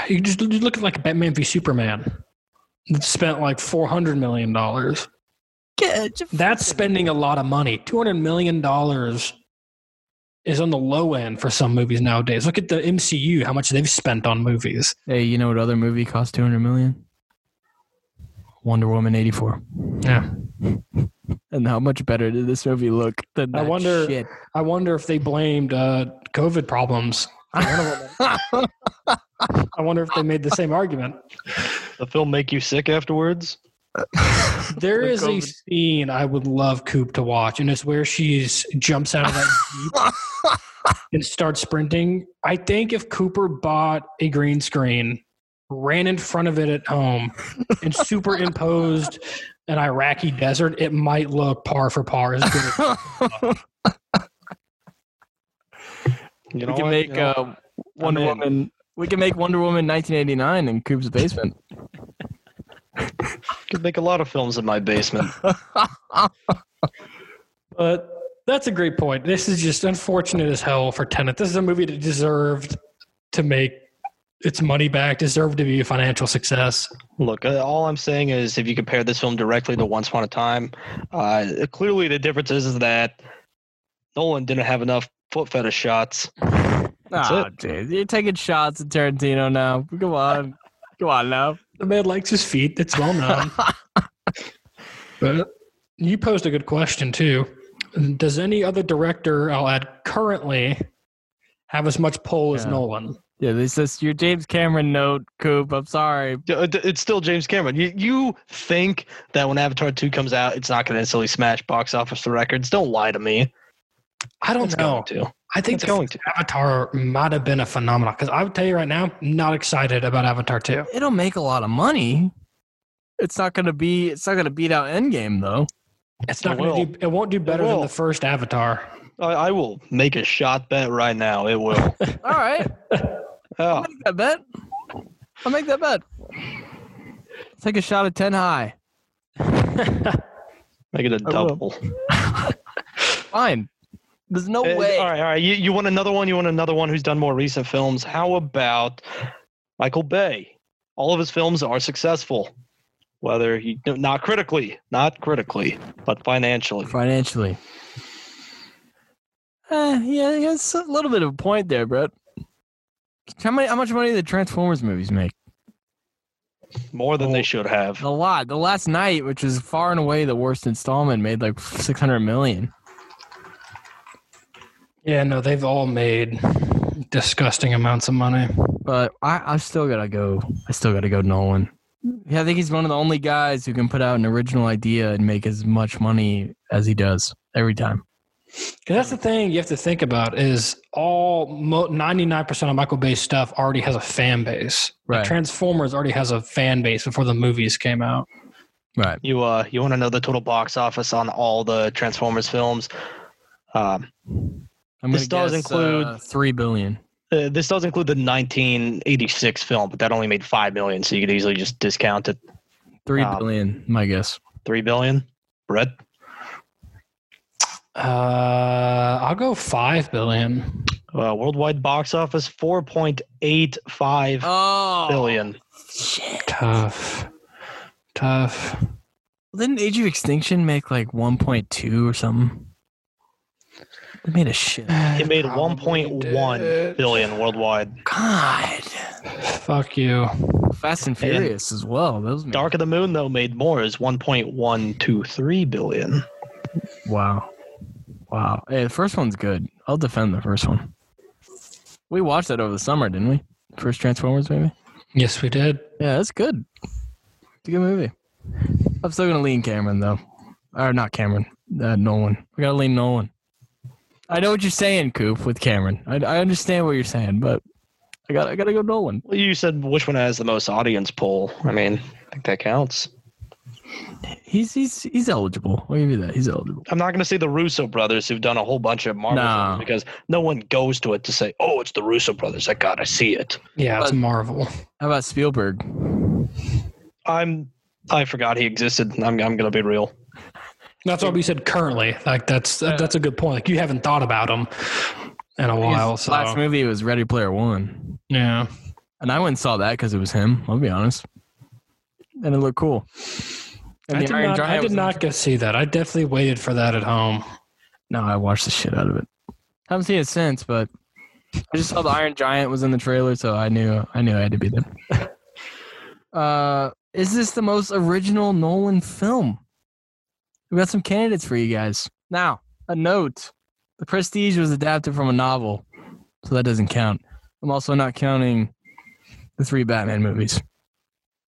Speaker 3: you just you look at like batman v superman it spent like 400 million dollars
Speaker 2: Get- Edge. of
Speaker 3: That's spending a lot of money. Two hundred million dollars is on the low end for some movies nowadays. Look at the MCU, how much they've spent on movies.
Speaker 2: Hey, you know what other movie cost two hundred million? Wonder Woman eighty four.
Speaker 3: Yeah. [laughs]
Speaker 2: And how much better did this movie look than
Speaker 3: I wonder-
Speaker 2: shit?
Speaker 3: I wonder if they blamed uh, COVID problems. for Wonder Woman. [laughs] I wonder if they made the same argument.
Speaker 4: The film make you sick afterwards. [laughs]
Speaker 3: There
Speaker 4: With
Speaker 3: is a scene I would love Coop to watch, and it's where she's jumps out of that jeep and starts sprinting. I think if Cooper bought a green screen, ran in front of it at home, and superimposed an Iraqi desert, it might look par for par as good. As, [laughs]
Speaker 4: You know
Speaker 2: we can
Speaker 4: what?
Speaker 2: make
Speaker 4: You know,
Speaker 2: uh, Wonder
Speaker 4: in.
Speaker 2: Woman. We can make Wonder Woman 1989 in Coop's basement. [laughs]
Speaker 4: could make a lot of films in my basement. [laughs]
Speaker 3: but that's a great point. This is just unfortunate as hell for Tenet. This is a movie that deserved to make its money back, deserved to be a financial success.
Speaker 4: Look, uh, all I'm saying is if you compare this film directly to Once Upon a Time, uh, clearly the difference is, is that Nolan didn't have enough foot fetish shots.
Speaker 2: That's
Speaker 4: it.
Speaker 2: oh, jeez. You're taking shots at Tarantino now. Come on. Come on now.
Speaker 3: The man likes his feet. It's well known. [laughs] but you posed a good question too. Does any other director, I'll add currently, have as much pull as Nolan?
Speaker 2: Yeah, this is your James Cameron note, Coop. I'm sorry.
Speaker 4: Uh, it's still James Cameron. You, you think that when Avatar 2 comes out, it's not going to instantly smash box office records? Don't lie to me.
Speaker 3: I don't
Speaker 4: It's
Speaker 3: know.
Speaker 4: going to.
Speaker 3: I think
Speaker 4: It's going to.
Speaker 3: Avatar might have been a phenomenon because I would tell you right now, not excited about Avatar 2.
Speaker 2: It'll make a lot of money. It's not gonna be. It's not gonna beat out Endgame though.
Speaker 3: It's not
Speaker 4: It
Speaker 3: going
Speaker 4: will.
Speaker 3: to do. It won't do better than the first Avatar.
Speaker 4: I, I will make a shot bet right now. It will. [laughs] [laughs]
Speaker 2: All right, I'll
Speaker 4: Oh,
Speaker 2: make that bet. I'll make that bet. Take a shot at ten high. [laughs]
Speaker 4: make it a
Speaker 2: I
Speaker 4: double. [laughs]
Speaker 2: Fine. There's no
Speaker 4: Uh,
Speaker 2: way.
Speaker 4: All right, all right. You, you want another one? You want another one who's done more recent films? How about Michael Bay? All of his films are successful, whether he not critically, not critically, but financially.
Speaker 2: Financially. Uh, yeah, it's a little bit of a point there, Bret. How many? How much money did the Transformers movies make?
Speaker 4: More than they oh. should have.
Speaker 2: A lot. The Last Knight, which is far and away the worst installment, made like six hundred million.
Speaker 3: Yeah, no, they've all made disgusting amounts of money.
Speaker 2: But I, I still gotta go. I still gotta go Nolan. Yeah, I think he's one of the only guys who can put out an original idea and make as much money as he does every time.
Speaker 3: Because that's the thing you have to think about is all ninety nine percent of Michael Bay stuff already has a fan base. Like Transformers already has a fan base before the movies came out.
Speaker 2: Right.
Speaker 4: You uh, you want to know the total box office on all the Transformers films? Um,
Speaker 2: I'm
Speaker 4: This does
Speaker 2: guess,
Speaker 4: include-
Speaker 2: uh, three billion.
Speaker 4: uh, this does include the 1986 film, but that only made five million, so you could easily just discount it.
Speaker 2: Three
Speaker 4: Um,
Speaker 2: billion, my guess.
Speaker 4: Three billion. Bret.
Speaker 3: Uh, I'll go five billion.
Speaker 4: Uh, worldwide box office 4.85
Speaker 2: Oh,
Speaker 4: billion.
Speaker 2: Shit.
Speaker 3: Tough, tough.
Speaker 2: Didn't Age of Extinction make like 1.2 or something? It made a shit.
Speaker 4: It made
Speaker 3: Probably
Speaker 4: 1.1
Speaker 3: did.
Speaker 4: billion worldwide.
Speaker 2: God.
Speaker 3: Fuck you.
Speaker 2: Fast and Furious as well. Those made-
Speaker 4: Dark of the Moon though made more is 1.123 billion.
Speaker 2: Wow. Wow. Hey, the first one's good. I'll defend the first one. We watched that over the summer, didn't we? First Transformers movie?
Speaker 3: Yes, we did.
Speaker 2: Yeah, that's good. It's a good movie. I'm still gonna lean Cameron though. Or not Cameron. Uh, Nolan. We gotta lean Nolan. I know what you're saying, Coop, with Cameron. I, I understand what you're saying, but I got I gotta go Nolan.
Speaker 4: Well, you said which one has the most audience pull. I mean, I think that counts.
Speaker 2: He's he's he's eligible. I'll give you that. He's eligible.
Speaker 4: I'm not going to say the Russo brothers who've done a whole bunch of Marvel
Speaker 2: No.
Speaker 4: films because no one goes to it to say, "Oh, it's the Russo brothers." I gotta see it.
Speaker 3: Yeah, it's
Speaker 2: But-
Speaker 3: Marvel.
Speaker 2: How about Spielberg?
Speaker 4: I'm. I forgot he existed. I'm. I'm going to be real.
Speaker 3: That's what we said currently. Like that's that's a good point. Like you haven't thought about them in a while.
Speaker 2: His
Speaker 3: So
Speaker 2: last movie was Ready Player One,
Speaker 3: yeah,
Speaker 2: and I went and saw that because it was him. I'll be honest, and it looked cool. And
Speaker 3: I
Speaker 2: the
Speaker 3: did,
Speaker 2: Iron
Speaker 3: not,
Speaker 2: Giant
Speaker 3: I did not go see that. I definitely waited for that at home.
Speaker 2: No, I watched the shit out of it. Haven't seen it since, but I just saw the Iron Giant was in the trailer, so I knew I knew I had to be there. [laughs] Uh, is this the most original Nolan film? We got some candidates for you guys. Now, a note: The Prestige was adapted from a novel, so that doesn't count. I'm also not counting the three Batman movies,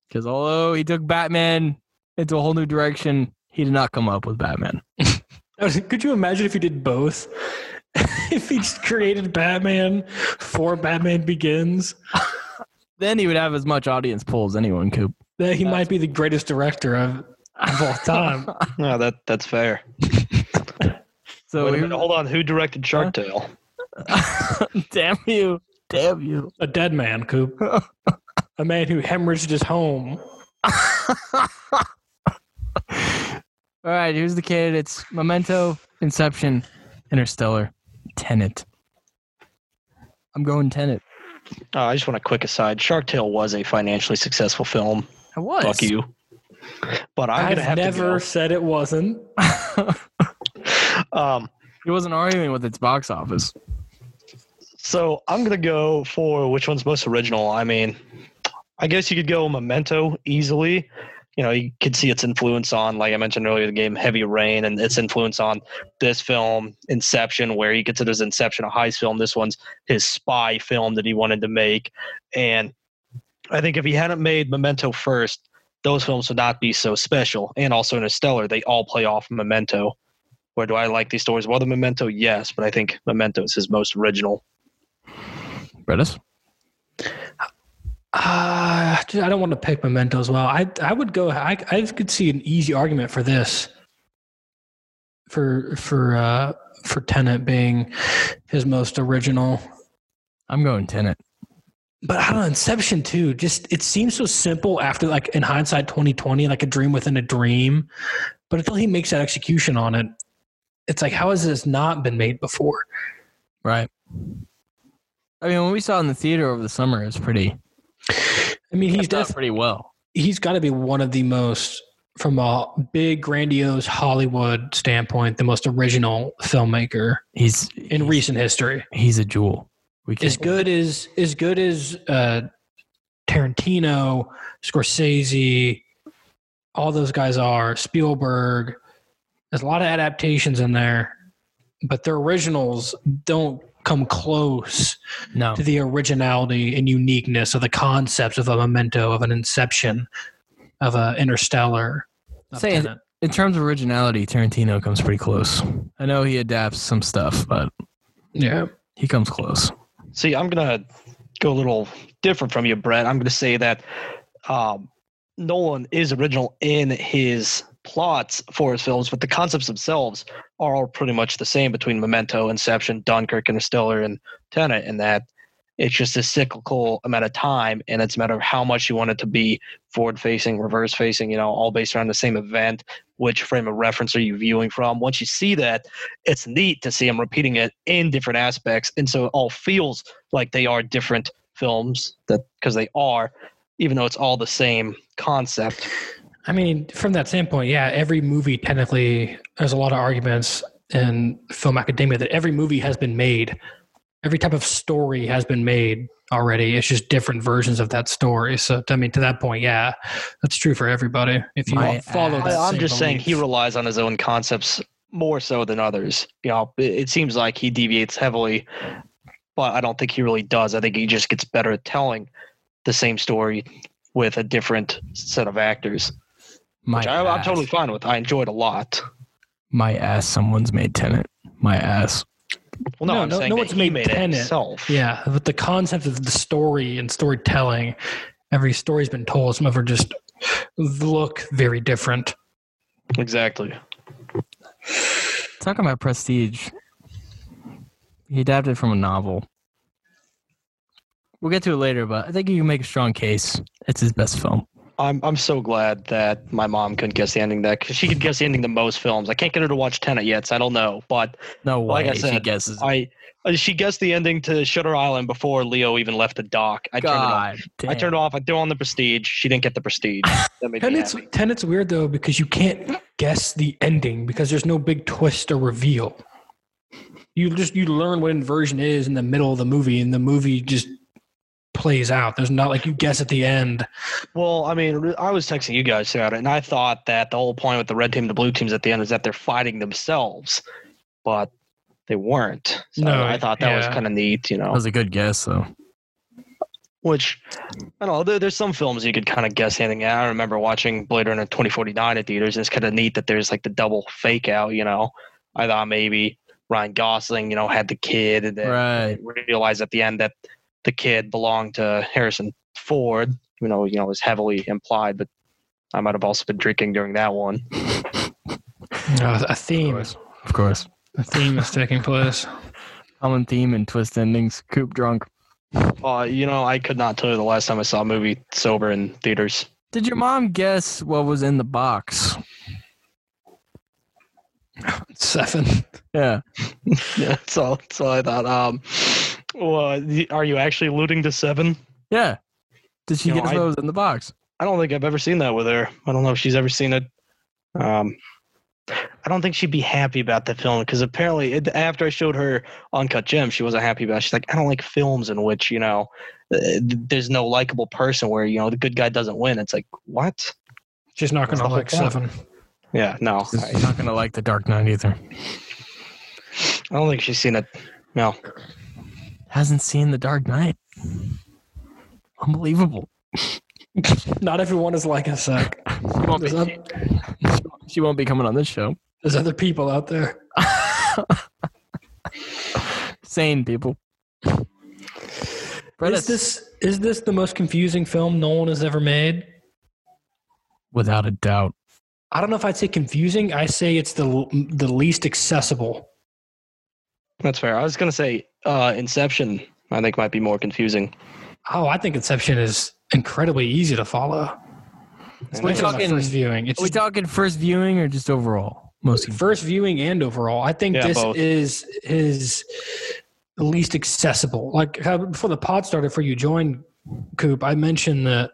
Speaker 2: because although he took Batman into a whole new direction, he did not come up with Batman. [laughs]
Speaker 3: Could you imagine if he did both? [laughs] if he just created Batman for Batman Begins, [laughs]
Speaker 2: Then he would have as much audience pull as anyone, Coop.
Speaker 3: that he might be the greatest director of, of all time.
Speaker 4: No, that that's fair.
Speaker 2: So
Speaker 4: Wait a minute, hold on. Who directed Shark Tale?
Speaker 2: damn you, damn you.
Speaker 3: A dead man, Coop. A man who hemorrhaged his home.
Speaker 2: All right, here's the candidates: Memento, Inception, Interstellar, Tenet. I'm going Tenet.
Speaker 4: Uh, I just want a quick aside. Shark Tale was a financially successful film.
Speaker 2: I was.
Speaker 4: Fuck you. But I'm
Speaker 3: I've
Speaker 4: gonna have
Speaker 3: never
Speaker 4: to
Speaker 3: said it wasn't.
Speaker 4: go. [laughs] Um,
Speaker 2: he wasn't arguing with its box office.
Speaker 4: so I'm gonna go for which one's most original. I mean, I guess you could go Memento easily. You know, you could see its influence on, like I mentioned earlier, the game Heavy Rain, and its influence on this film, Inception, where he considers Inception a heist film. This one's his spy film that he wanted to make, and I think if he hadn't made Memento first, those films would not be so special. And also in Interstellar, they all play off Memento. Where do I like these stories well the Memento? Yes, but I think Memento is his most original.
Speaker 2: Brettis?
Speaker 3: Uh, dude, I don't want to pick Memento as well. I I would go. I I could see an easy argument for this. For for uh for Tenet being his most original,
Speaker 2: I'm going Tenet.
Speaker 3: but I don't know Inception too. Just it seems so simple after like in hindsight, twenty twenty, like a dream within a dream. But until he makes that execution on it, it's like how has this not been made before?
Speaker 2: Right. I mean, when we saw in the theater over the summer, it was pretty.
Speaker 3: I mean, he's definitely
Speaker 2: pretty well.
Speaker 3: he's got to be one of the most from a big grandiose hollywood standpoint the most original filmmaker
Speaker 2: He's
Speaker 3: in
Speaker 2: he's,
Speaker 3: recent history
Speaker 2: He's a jewel. We
Speaker 3: as good as as good as uh tarantino scorsese all those guys are spielberg there's a lot of adaptations in there but their originals don't come close
Speaker 2: No,
Speaker 3: to the originality and uniqueness of the concepts of a memento of an inception of a interstellar
Speaker 2: Say it.
Speaker 3: Tenet.
Speaker 2: in terms of originality, Tarantino comes pretty close. I know he adapts some stuff, but
Speaker 3: yeah
Speaker 2: he comes close.
Speaker 4: See, I'm gonna go a little different from you, Bret. I'm gonna say that um, Nolan is original in his plots for his films, but the concepts themselves are all pretty much the same between Memento, Inception, Dunkirk, Interstellar, and Tenet. In that it's just a cyclical amount of time, and it's a matter of how much you want it to be forward-facing, reverse-facing. You know, all based around the same event. Which frame of reference are you viewing from? Once you see that, it's neat to see him repeating it in different aspects, and so it all feels like they are different films that because they are, even though it's all the same concept.
Speaker 3: I mean, from that standpoint, yeah, every movie technically, there's a lot of arguments in film academia that every movie has been made. Every type of story has been made already. It's just different versions of that story. So, I mean, to that point, yeah, that's true for everybody. If you
Speaker 2: My
Speaker 3: follow
Speaker 4: I, I'm
Speaker 3: same
Speaker 4: just saying he relies on his own concepts more so than others. You know, it, it seems like he deviates heavily, but I don't think he really does. I think he just gets better at telling the same story with a different set of actors,
Speaker 2: My
Speaker 4: which I, I'm totally fine with. I enjoyed a lot.
Speaker 2: My ass. Someone's made Tenet. My ass.
Speaker 4: Well, no,
Speaker 3: No,
Speaker 4: I'm
Speaker 3: no-
Speaker 4: saying
Speaker 3: no
Speaker 4: that
Speaker 3: one's
Speaker 4: he
Speaker 3: made
Speaker 4: made
Speaker 3: Tenet.
Speaker 4: it himself.
Speaker 3: Yeah, but the concept of the story and storytelling, every story's been told. Some of them just look very different.
Speaker 4: exactly.
Speaker 2: Talking about Prestige, he adapted from a novel. We'll get to it later, but I think you can make a strong case. It's his best film.
Speaker 4: I'm I'm so glad that my mom couldn't guess the ending. That because she could guess the ending to most films. I can't get her to watch Tenet yet, so I don't know. But
Speaker 2: No way.
Speaker 4: Like I
Speaker 2: she
Speaker 4: said,
Speaker 2: guesses.
Speaker 4: I uh, she guessed the ending to Shutter Island before Leo even left the dock. I turned it off.
Speaker 2: God,
Speaker 4: I turned it off. I threw on the Prestige. She didn't get the Prestige. [laughs]
Speaker 3: Tenet's. Tenet's weird though because you can't guess the ending because there's no big twist or reveal. You just you learn what inversion is in the middle of the movie, and the movie just plays out. There's not like you guess at the end.
Speaker 4: Well, I mean, I was texting you guys about it, and I thought that the whole point with the red team and the blue teams at the end is that they're fighting themselves, but they weren't. So
Speaker 3: No,
Speaker 4: I thought that was kind of neat, you
Speaker 2: That
Speaker 4: know.
Speaker 2: was a good guess, though.
Speaker 4: Which I don't know. There, there's some films you could kind of guess anything. I remember watching Blade Runner 2049 at theaters, and it's kind of neat that there's like the double fake out. You know, I thought maybe Ryan Gosling, you know, had the kid, and then
Speaker 2: Right.
Speaker 4: realized at the end that the kid belonged to Harrison Ford. You know, you know, it was heavily implied, but I might have also been drinking during that one. [laughs]
Speaker 3: Uh, a theme,
Speaker 2: Of course.
Speaker 3: a theme is taking place. [laughs]
Speaker 2: Common theme and twist endings. Coop drunk.
Speaker 4: Uh, you know, I could not tell you the last time I saw a movie sober in theaters.
Speaker 2: Did your mom guess what was in the box? [laughs]
Speaker 3: Seven.
Speaker 2: Yeah.
Speaker 4: Yeah, so so I thought. Um, well, are you actually alluding to Seven?
Speaker 2: Yeah. Did she
Speaker 4: You know,
Speaker 2: guess
Speaker 4: I-
Speaker 2: in the box?
Speaker 4: I don't think I've ever seen that with her. I don't know if she's ever seen it. Um, I don't think she'd be happy about the film because apparently, it, after I showed her Uncut Gems, she wasn't happy about. it. She's like, I don't like films in which you know uh, there's no likable person where you know the good guy doesn't win. It's like what?
Speaker 3: She's not
Speaker 4: That's
Speaker 3: gonna like
Speaker 4: whole point.
Speaker 3: seven.
Speaker 4: Yeah, no,
Speaker 2: She's
Speaker 4: I,
Speaker 2: not gonna like the Dark Knight either.
Speaker 4: I don't think she's seen it. No,
Speaker 2: Hasn't seen the Dark Knight. Unbelievable. [laughs]
Speaker 3: Not everyone is like us, Zach.
Speaker 2: She won't, be,
Speaker 3: There's, oth- [laughs]
Speaker 2: she won't be coming on this show.
Speaker 3: there's other people out there. [laughs]
Speaker 2: Sane people. Bret,
Speaker 3: Is this is this the most confusing film Nolan has ever made?
Speaker 2: without a doubt.
Speaker 3: I don't know if I'd say confusing. I say it's the the least accessible.
Speaker 4: that's fair. I was gonna say uh, Inception. I think might be more confusing.
Speaker 3: Oh, I think Inception is incredibly easy to follow.
Speaker 4: And
Speaker 2: We
Speaker 3: Especially on the
Speaker 2: talking-
Speaker 3: first viewing. It's
Speaker 2: Are we talking first viewing or just overall? Mostly.
Speaker 3: first viewing and overall. I think
Speaker 4: Yeah,
Speaker 3: this
Speaker 4: both.
Speaker 3: is his least accessible. Like how, before the pod started, for you joined Coop, I mentioned that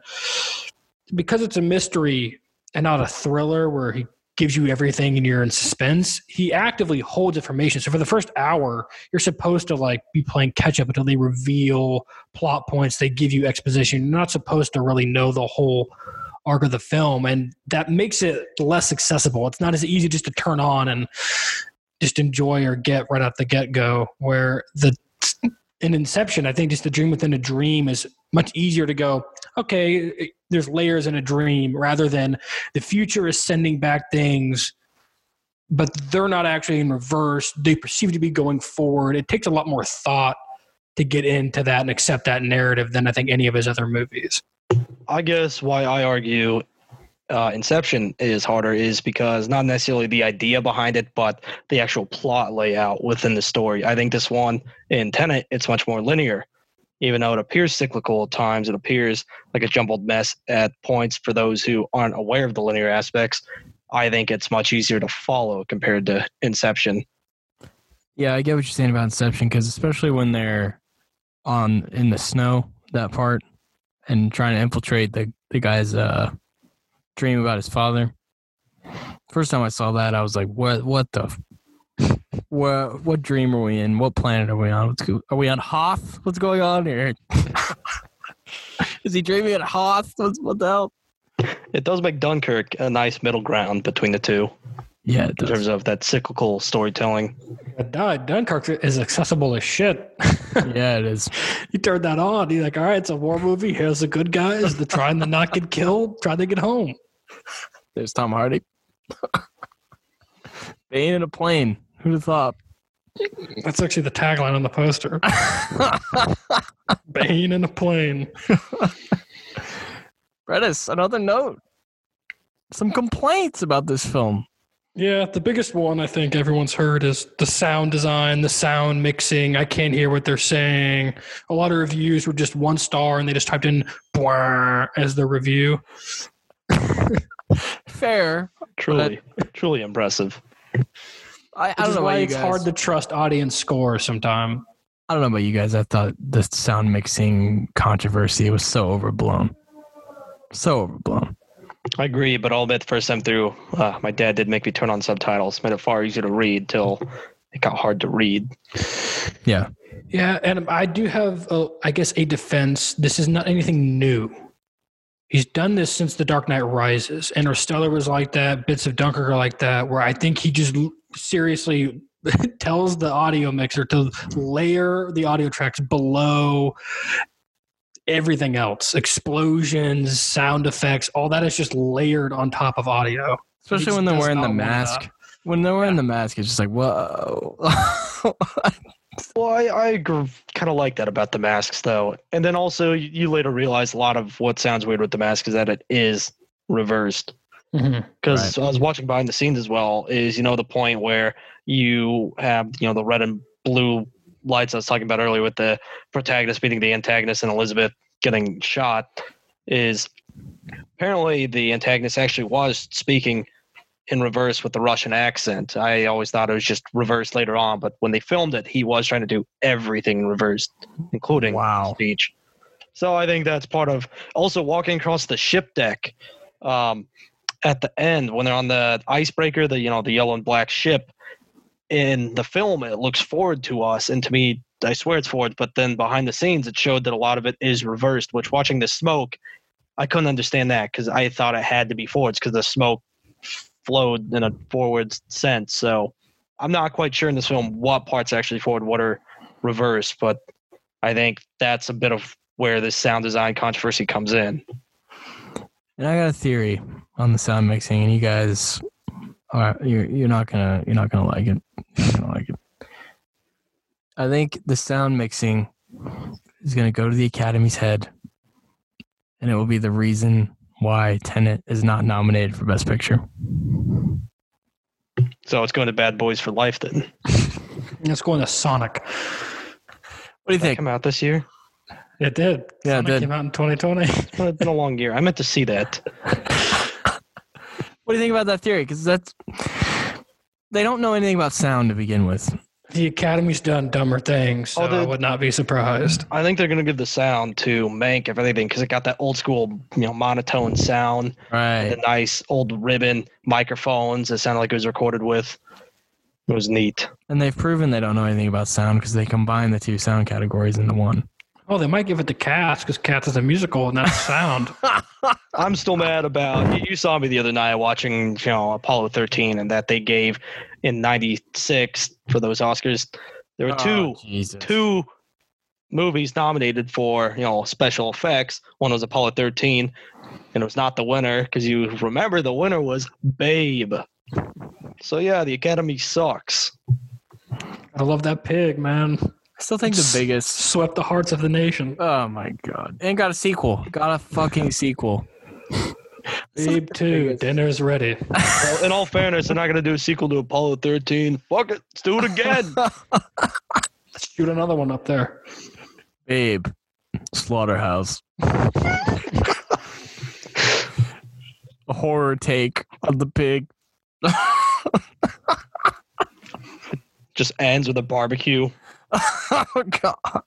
Speaker 3: because it's a mystery and not a thriller where he gives you everything and you're in suspense, he actively holds information. So for the first hour, you're supposed to like be playing catch up until they reveal plot points, they give you exposition. You're not supposed to really know the whole arc of the film and that makes it less accessible it's not as easy just to turn on and just enjoy or get right out the get-go where the in inception i think just the dream within a dream is much easier to go okay there's layers in a dream rather than the future is sending back things but they're not actually in reverse they perceive to be going forward it takes a lot more thought to get into that and accept that narrative than i think any of his other movies
Speaker 4: I guess why I argue uh, Inception is harder is because not necessarily the idea behind it, but the actual plot layout within the story. I think this one in Tenet, it's much more linear. Even though it appears cyclical at times, it appears like a jumbled mess at points for those who aren't aware of the linear aspects. I think it's much easier to follow compared to Inception.
Speaker 2: Yeah, I get what you're saying about Inception because especially when they're on in the snow, that part, and trying to infiltrate the the guy's uh, dream about his father. First time I saw that, I was like, "What? What the? F- What? What dream are we in? What planet are we on? What's go- are we on Hoth? What's going on here? [laughs] Is he dreaming at Hoth? What's, what the hell?
Speaker 4: It does make Dunkirk a nice middle ground between the two
Speaker 2: Yeah, it
Speaker 4: in
Speaker 2: does.
Speaker 4: terms of that cyclical storytelling.
Speaker 3: Dun- Dunkirk is accessible as shit. [laughs]
Speaker 2: yeah, it is.
Speaker 3: you turn that on, you're like, all right, it's a war movie. Here's the good guys. They're trying to not get killed, trying to get home.
Speaker 2: There's Tom Hardy. [laughs] Bane in a plane. Who'd have thought?
Speaker 3: That's actually the tagline on the poster. [laughs] Bane in a plane.
Speaker 2: Redis, another note. Some complaints about this film.
Speaker 3: Yeah, the biggest one I think everyone's heard is the sound design, the sound mixing. I can't hear what they're saying. A lot of reviews were just one star and they just typed in "bwah" as the review. [laughs]
Speaker 2: Fair.
Speaker 4: Truly, truly impressive.
Speaker 2: I, I don't know
Speaker 3: why
Speaker 2: you
Speaker 3: it's
Speaker 2: guys.
Speaker 3: hard to trust audience score sometime.
Speaker 2: I don't know about you guys. I thought the sound mixing controversy was so overblown. So overblown.
Speaker 4: I agree, but I'll admit the first time through, uh, my dad did make me turn on subtitles. Made it far easier to read till it got hard to read.
Speaker 2: Yeah.
Speaker 3: Yeah, and I do have, a, I guess, a defense. This is not anything new. He's done this since The Dark Knight Rises. Interstellar was like that. Bits of Dunkirk are like that. Where I think he just seriously [laughs] tells the audio mixer to layer the audio tracks below everything else explosions sound effects all that is just layered on top of audio
Speaker 2: Especially when they're wearing the mask. When they're wearing the mask, it's just like, whoa. [laughs]
Speaker 4: Well, I, I kind of like that about the masks, though. And then also, you, you later realize a lot of what sounds weird with the mask is that it is reversed. Mm-hmm. Because I was watching behind the scenes as well. Is you know the point where you have you know the red and blue lights I was talking about earlier with the protagonist beating the antagonist and Elizabeth getting shot. Is apparently the antagonist actually was speaking in reverse with the Russian accent. I always thought it was just reversed later on, but when they filmed it, he was trying to do everything in reverse, including
Speaker 2: Wow.
Speaker 4: speech. So I think that's part of also walking across the ship deck um, at the end when they're on the icebreaker, the you know the yellow and black ship. In the film, it looks forward to us, and to me, I swear it's forward. But then behind the scenes, it showed that a lot of it is reversed. Which watching the smoke, I couldn't understand that because I thought it had to be forwards because the smoke flowed in a forward sense. So I'm not quite sure in this film what parts actually forward, what are reverse, but I think that's a bit of where this sound design controversy comes in.
Speaker 2: and I got a theory on the sound mixing, and you guys are you're you're not gonna you're not gonna like it. [laughs] You're not gonna like it. I think the sound mixing is gonna go to the Academy's head, and it will be the reason why Tenet is not nominated for Best Picture.
Speaker 4: So it's going to Bad Boys for Life then. [laughs]
Speaker 3: Let's go Sonic.
Speaker 2: What do you
Speaker 4: That
Speaker 2: think?
Speaker 4: come out this year.
Speaker 3: It did.
Speaker 2: Yeah, it did.
Speaker 3: came out in 2020. [laughs]
Speaker 4: It's been- been a long year. I meant to see that. [laughs]
Speaker 2: What do you think about that theory? Because that's they don't know anything about sound to begin with.
Speaker 3: The Academy's done dumber things, so
Speaker 4: Oh, the-
Speaker 3: I would not be surprised.
Speaker 4: I think they're going to give the sound to Mank, if anything, because it got that old school, you know, monotone sound,
Speaker 2: Right.
Speaker 4: the nice old ribbon microphones that sounded like it was recorded with. It was neat.
Speaker 2: And they've proven they don't know anything about sound because they combine the two sound categories into one.
Speaker 3: Oh, they might give it to Cats because Cats is a musical and that's sound. [laughs]
Speaker 4: I'm still mad about. You, you saw me the other night watching, you know, Apollo 13, and that they gave in '96 for those Oscars. There were oh, two
Speaker 2: Oh, Jesus.
Speaker 4: two movies nominated for you know special effects. One was Apollo 13, and it was not the winner because you remember the winner was Babe. So yeah, the Academy sucks.
Speaker 3: I love that pig, man.
Speaker 2: I still think the biggest.
Speaker 3: Swept the hearts of the nation.
Speaker 2: Oh my god! And got a sequel. Got a fucking [laughs] sequel.
Speaker 3: Babe 2, dinner's ready. [laughs]
Speaker 4: Well, in all fairness, they're not going to do a sequel to Apollo 13. Fuck it, let's do it again. [laughs]
Speaker 3: let's Shoot another one up there.
Speaker 2: Babe, Slaughterhouse. a horror take of the pig.
Speaker 4: Just ends with a barbecue.
Speaker 2: Oh god.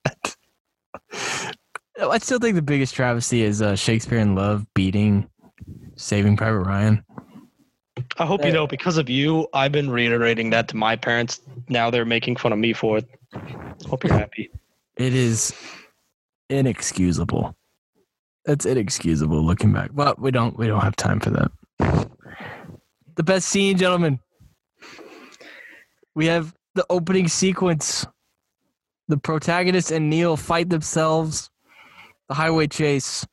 Speaker 2: I still think the biggest travesty is uh, Shakespeare in Love beating Saving Private Ryan.
Speaker 4: I hope you know because of you, I've been reiterating that to my parents. Now they're making fun of me for it. Hope you're happy.
Speaker 2: It is inexcusable. It's inexcusable looking back. But we don't we don't have time for that. The best scene, gentlemen. We have the opening sequence. The protagonist and Neil fight themselves. The highway chase.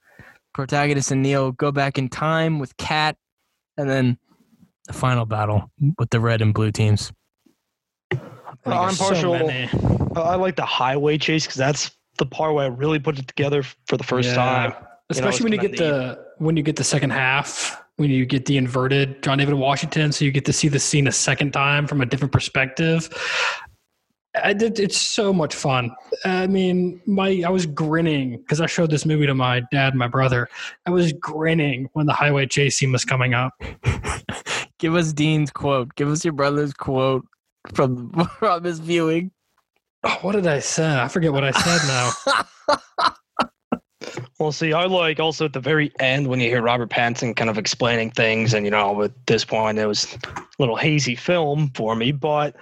Speaker 2: Protagonist and Neil go back in time with Kat, and then the final battle with the red and blue teams.
Speaker 4: I'm partial.
Speaker 3: many.
Speaker 4: I I like the highway chase because that's the part where I really put it together for the first
Speaker 3: Yeah.
Speaker 4: time.
Speaker 3: Especially when you
Speaker 4: it's
Speaker 3: get the when you get the second half, when you get the inverted John David Washington, so you get to see the scene a second time from a different perspective. I did, it's so much fun. I mean, my I was grinning because I showed this movie to my dad and my brother. I was grinning when the highway chase scene was coming up. [laughs]
Speaker 2: Give us Dean's quote. Give us your brother's quote from [laughs] from his viewing.
Speaker 3: Oh, what did I say? I forget what I said now. [laughs]
Speaker 4: Well, see, I like also at the very end when you hear Robert Pattinson kind of explaining things, and you know, at this point it was a little hazy film for me, but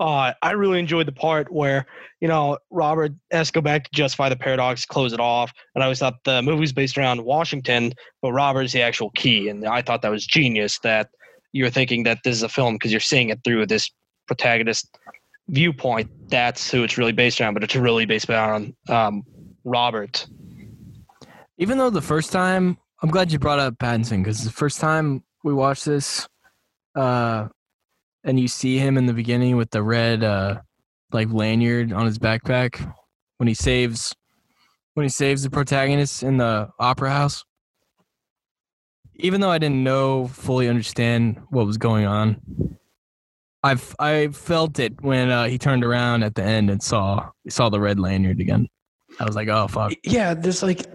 Speaker 4: uh, I really enjoyed the part where you know Robert has to go back to justify the paradox, close it off, and I always thought the movie was based around Washington, but Robert is the actual key, and I thought that was genius that you're thinking that this is a film because you're seeing it through this protagonist viewpoint. That's who it's really based around, but it's really based around um, Robert.
Speaker 2: Even though the first time, I'm glad you brought up Pattinson because the first time we watched this, uh, and you see him in the beginning with the red, uh, like lanyard on his backpack when he saves, when he saves the protagonist in the opera house. Even though I didn't know fully understand what was going on, I've I felt it when uh, he turned around at the end and saw saw the red lanyard again. I was like, oh fuck.
Speaker 3: Yeah, there's like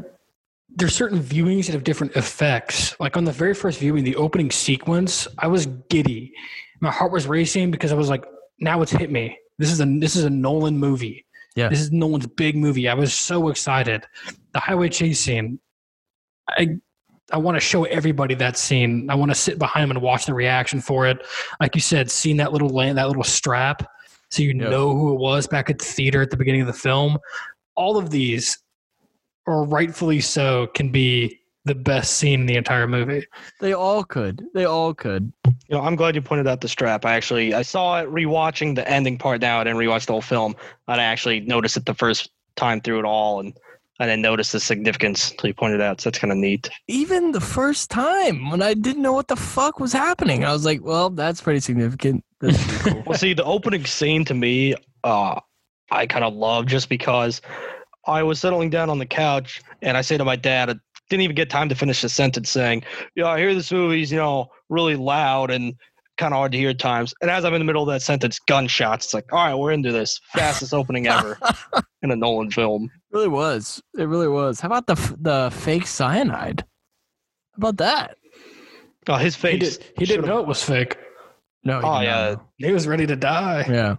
Speaker 3: there's certain viewings that have different effects. Like on the very first viewing, the opening sequence, I was giddy. My heart was racing because I was like, now it's hit me. This is a this is a Nolan movie.
Speaker 2: Yeah.
Speaker 3: This is Nolan's big movie. I was so excited. The highway chase scene. I I want to show everybody that scene. I want to sit behind them and watch the reaction for it. Like you said, seeing that little land, that little strap, so you
Speaker 2: Yeah.
Speaker 3: know who it was back at the theater at the beginning of the film. All of these, or rightfully so, can be the best scene in the entire movie.
Speaker 2: They all could. They all could.
Speaker 4: You know, I'm glad you pointed out the strap. I actually I saw it rewatching the ending part now. I didn't rewatch the whole film, and I actually noticed it the first time through it all, and I didn't notice the significance until you pointed it out. So that's kind of neat.
Speaker 2: Even the first time when I didn't know what the fuck was happening, I was like, "Well, that's pretty significant." That's pretty cool. [laughs]
Speaker 4: Well, see, the opening scene to me, uh, I kind of love just because I was settling down on the couch, and I say to my dad, I didn't even get time to finish the sentence, saying, "Yeah, I hear this movie's you know really loud and." Kind of hard to hear at times, and as I'm in the middle of that sentence, gunshots. It's like, all right, we're into this. Fastest opening ever [laughs] in a Nolan film.
Speaker 2: It really was. It really was. How about the the fake cyanide? How about that?
Speaker 4: Oh, his
Speaker 3: He,
Speaker 4: face.
Speaker 3: did, he didn't know it was fake.
Speaker 2: No. he
Speaker 4: Oh,
Speaker 2: did not
Speaker 4: yeah.
Speaker 2: know.
Speaker 3: He was ready to die.
Speaker 2: Yeah.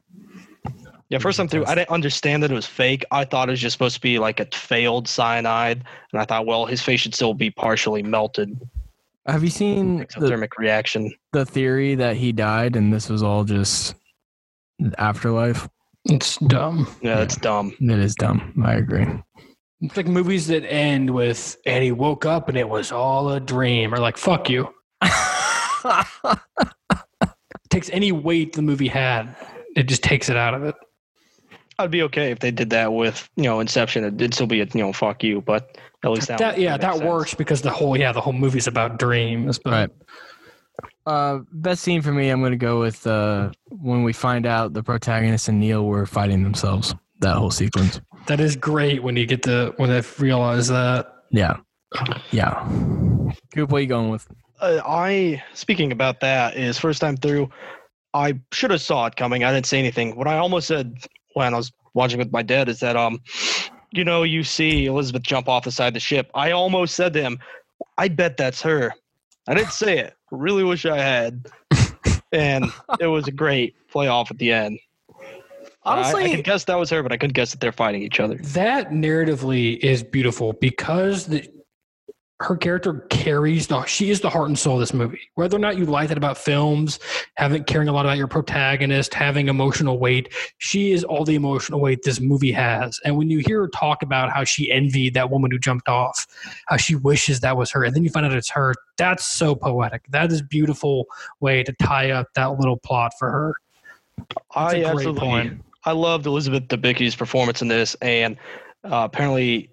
Speaker 4: Yeah, first time through, I didn't understand that it was fake. I thought it was just supposed to be like a failed cyanide, and I thought, well, his face should still be partially melted.
Speaker 2: Have you seen the,
Speaker 4: Exothermic reaction.
Speaker 2: the theory that he died and this was all just afterlife?
Speaker 3: It's dumb.
Speaker 4: Yeah, that's dumb.
Speaker 2: It is dumb. I agree.
Speaker 3: It's like movies that end with and he woke up and it was all a dream, or like fuck you. [laughs] It takes any weight the movie had, it just takes it out of it.
Speaker 4: I'd be okay if they did that with you know Inception. It'd still be a you know fuck you, but at least that,
Speaker 3: That yeah, that
Speaker 4: sense.
Speaker 3: works because the whole yeah the whole movie's about dreams. But
Speaker 2: Right. Uh, best scene for me, I'm gonna go with uh, when we find out the protagonist and Neil were fighting themselves. That whole sequence.
Speaker 3: that is great when you get to when they realize that.
Speaker 2: Yeah, yeah. Coop, what you going with?
Speaker 4: Uh, I speaking about that is first time through. I should have saw it coming. I didn't say anything. What I almost said when I was watching with my dad is that um, you know, you see Elizabeth jump off the side of the ship. I almost said to him, "I bet that's her." I didn't say it. Really wish I had. [laughs] and it was a great play off at the end. I- I,
Speaker 2: Honestly,
Speaker 4: could guess that was her, but I couldn't guess that they're fighting each other.
Speaker 3: That narratively is beautiful because the, her character carries the she is the heart and soul of this movie. Whether or not you like that about films, having caring a lot about your protagonist, having emotional weight, she is all the emotional weight this movie has. And when you hear her talk about how she envied that woman who jumped off, how she wishes that was her, and then you find out it's her, that's so poetic. That is beautiful way to tie up that little plot for her.
Speaker 4: I absolutely,
Speaker 3: point.
Speaker 4: I loved Elizabeth Debicki's performance in this, and uh, apparently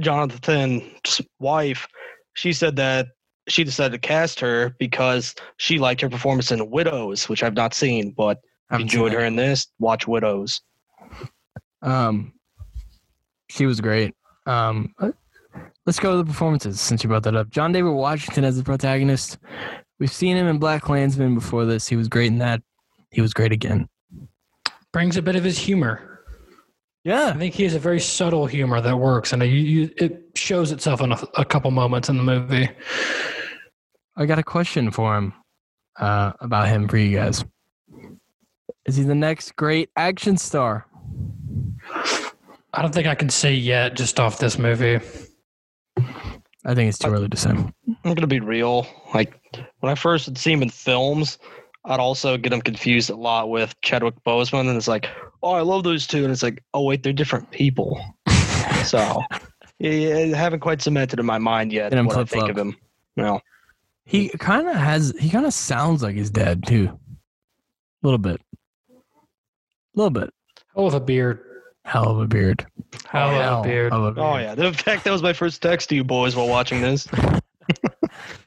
Speaker 4: Jonathan's wife, she said that she decided to cast her because she liked her performance in Widows, which I've not seen, but
Speaker 2: Haven't
Speaker 4: enjoyed her in this. Watch Widows.
Speaker 2: Um, she was great. Um, let's go to the performances since you brought that up. John David Washington as the protagonist. We've seen him in BlacKkKlansman before this. He was great in that. He was great again.
Speaker 3: brings a bit of his humor. I think he has a very subtle humor that works, and you, you, it shows itself in a, a couple moments in the movie.
Speaker 2: I got a question for him uh, about him for you guys. Is he the next great action star?
Speaker 3: I don't think I can say yet just off this movie.
Speaker 2: I think it's too early to say.
Speaker 4: I'm gonna be real. Like when I first would see him in films, I'd also get him confused a lot with Chadwick Boseman, and it's like, oh, I love those two, and it's like, oh wait, they're different people. [laughs] so, yeah, yeah, I haven't quite cemented in my mind yet
Speaker 2: Get him
Speaker 4: what I think
Speaker 2: flip-flop.
Speaker 4: of him. No,
Speaker 2: He kind of has. He kind of sounds like his dad too. A little bit. A little bit.
Speaker 3: Hell of a beard.
Speaker 2: Hell of a beard.
Speaker 3: Hell of a beard.
Speaker 2: of a beard.
Speaker 4: oh yeah. In fact, that was my first text to you boys while watching this. [laughs]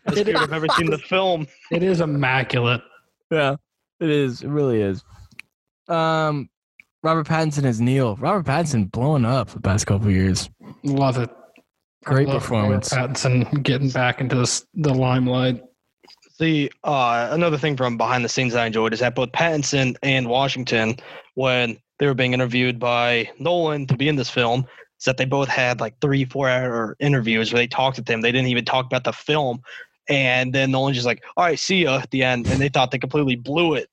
Speaker 4: Best beard I've ever seen the [laughs] film.
Speaker 3: It is immaculate.
Speaker 2: Yeah, it is. It really is. Um, Robert Pattinson as Neil. Robert Pattinson blowing up the past couple of years.
Speaker 3: Love it.
Speaker 2: Great
Speaker 3: love
Speaker 2: performance.
Speaker 3: Robert Pattinson getting back into this, the limelight.
Speaker 4: See, uh, another thing from behind the scenes that I enjoyed is that both Pattinson and Washington, when they were being interviewed by Nolan to be in this film, is that they both had like three, four hour interviews where they talked with him. They didn't even talk about the film. And then Nolan's just like, all right, see ya at the end. And they thought they completely blew it.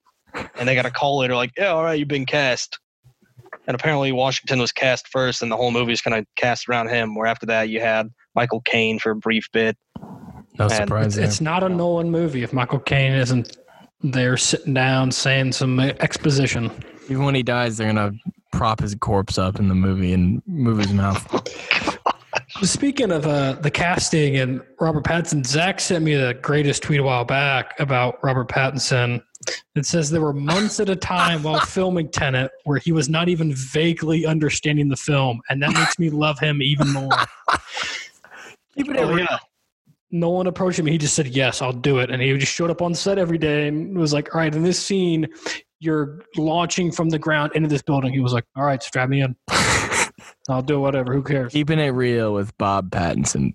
Speaker 4: And they got a call later like, yeah, all right, you've been cast. And apparently Washington was cast first, and the whole movie is kind of cast around him. Where after that, you had Michael Caine for a brief bit.
Speaker 2: No
Speaker 4: And
Speaker 2: surprise
Speaker 3: It's,
Speaker 2: there.
Speaker 3: it's not a Nolan movie if Michael Caine isn't there sitting down saying some exposition.
Speaker 2: Even when he dies, they're gonna prop his corpse up in the movie and move his mouth. [laughs]
Speaker 3: Speaking of uh, the casting and Robert Pattinson, Zach sent me the greatest tweet a while back about Robert Pattinson. It says there were months at a time while [laughs] filming Tenet where he was not even vaguely understanding the film, and that makes me love him even more. [laughs]
Speaker 2: Keep it
Speaker 4: Oh,
Speaker 2: real.
Speaker 4: yeah.
Speaker 3: No one approached him. He just said, "Yes, I'll do it," and he just showed up on set every day and was like, "All right, in this scene, you're launching from the ground into this building." He was like, "All right, strap me in. [laughs] I'll do whatever. Who cares?"
Speaker 2: Keeping it real with Bob Pattinson.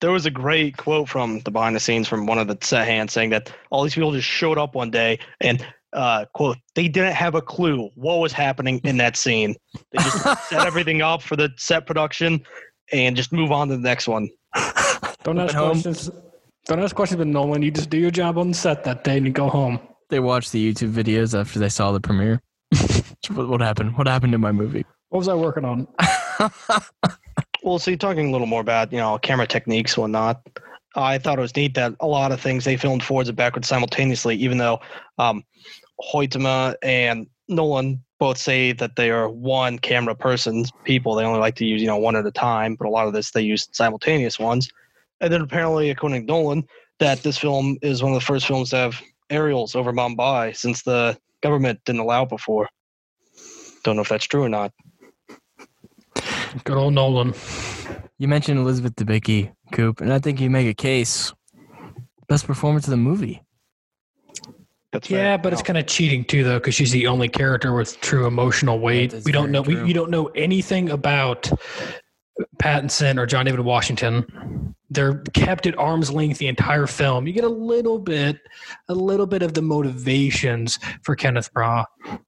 Speaker 4: There was a great quote from the behind the scenes from one of the set hands saying that all these people just showed up one day and uh, quote they didn't have a clue what was happening in that scene. They just [laughs] set everything up for the set production and just move on to the next one.
Speaker 3: Don't ask
Speaker 2: Went home.
Speaker 3: questions. Don't ask questions with Nolan. You just do your job on set that day and you go home.
Speaker 2: They watched the YouTube videos after they saw the premiere. [laughs] what, what happened? What happened in my movie?
Speaker 3: What was I working on? [laughs]
Speaker 4: Well, so you're talking a little more about you know camera techniques, and whatnot. I thought it was neat that a lot of things they filmed forwards and backwards simultaneously, even though um, Hoytema and Nolan both say that they are one camera persons, people. They only like to use you know one at a time, but a lot of this they use simultaneous ones. And then apparently, according to Nolan, that this film is one of the first films to have aerials over Mumbai since the government didn't allow it before. Don't know if that's true or not.
Speaker 3: Good old Nolan.
Speaker 2: You mentioned Elizabeth Debicki, Coop, and I think you make a case. Best performance of the movie.
Speaker 4: That's fair.
Speaker 3: Yeah, but it's kind of cheating too, though, because she's the only character with true emotional weight. we don't know. We,
Speaker 2: true.
Speaker 3: we don't know anything about Pattinson or John David Washington. They're kept at arm's length the entire film. You get a little bit, a little bit of the motivations for Kenneth Branagh,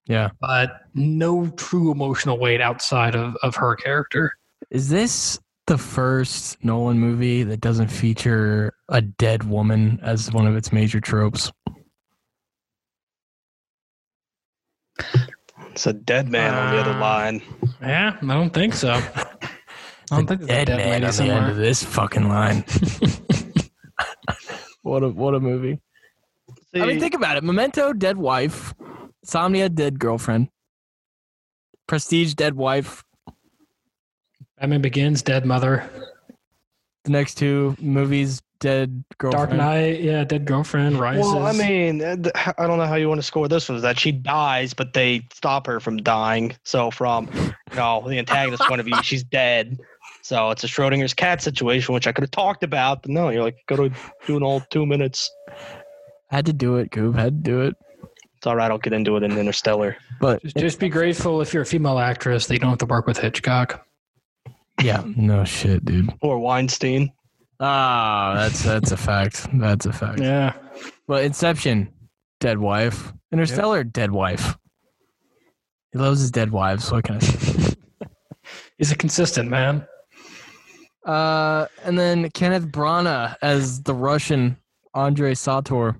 Speaker 2: Yeah.
Speaker 3: but no true emotional weight outside of, of her character.
Speaker 2: Is this the first Nolan movie that doesn't feature a dead woman as one of its major tropes?
Speaker 4: It's a dead man on the other
Speaker 3: Uh,
Speaker 4: line.
Speaker 3: Yeah, I don't think so. [laughs] I don't think there's a
Speaker 2: dead
Speaker 3: dead
Speaker 2: man
Speaker 3: lady
Speaker 2: on the end of this fucking line. [laughs] what a what a movie! I mean, think about it: Memento, dead wife; Somnia, dead girlfriend; Prestige, dead wife.
Speaker 3: Batman Begins, Dead Mother,
Speaker 2: The next two movies, dead girlfriend.
Speaker 3: Dark Knight, yeah, Dead Girlfriend, Rises.
Speaker 4: well, I mean, uh, I don't know how you want to score this one. Is that she dies, but they stop her from dying. So, from you know the antagonist point of view, she's dead. So it's a Schrodinger's cat situation, which I could have talked about, but no, you're like, go to do an all two minutes.
Speaker 2: I Had to do it, Coop. Had to do it.
Speaker 4: It's all right. I'll get into it in Interstellar.
Speaker 2: But
Speaker 3: just, just be grateful if you're a female actress that you don't have to work with Hitchcock.
Speaker 2: yeah, no shit, dude.
Speaker 4: Or Weinstein.
Speaker 2: Ah, that's that's a fact. That's a fact.
Speaker 3: Yeah.
Speaker 2: Well, Inception, dead wife. Interstellar, dead wife. He loves his dead wives. What can I say? [laughs]
Speaker 3: He's a consistent man.
Speaker 2: Uh, and then Kenneth Branagh as the Russian Andrei Sator.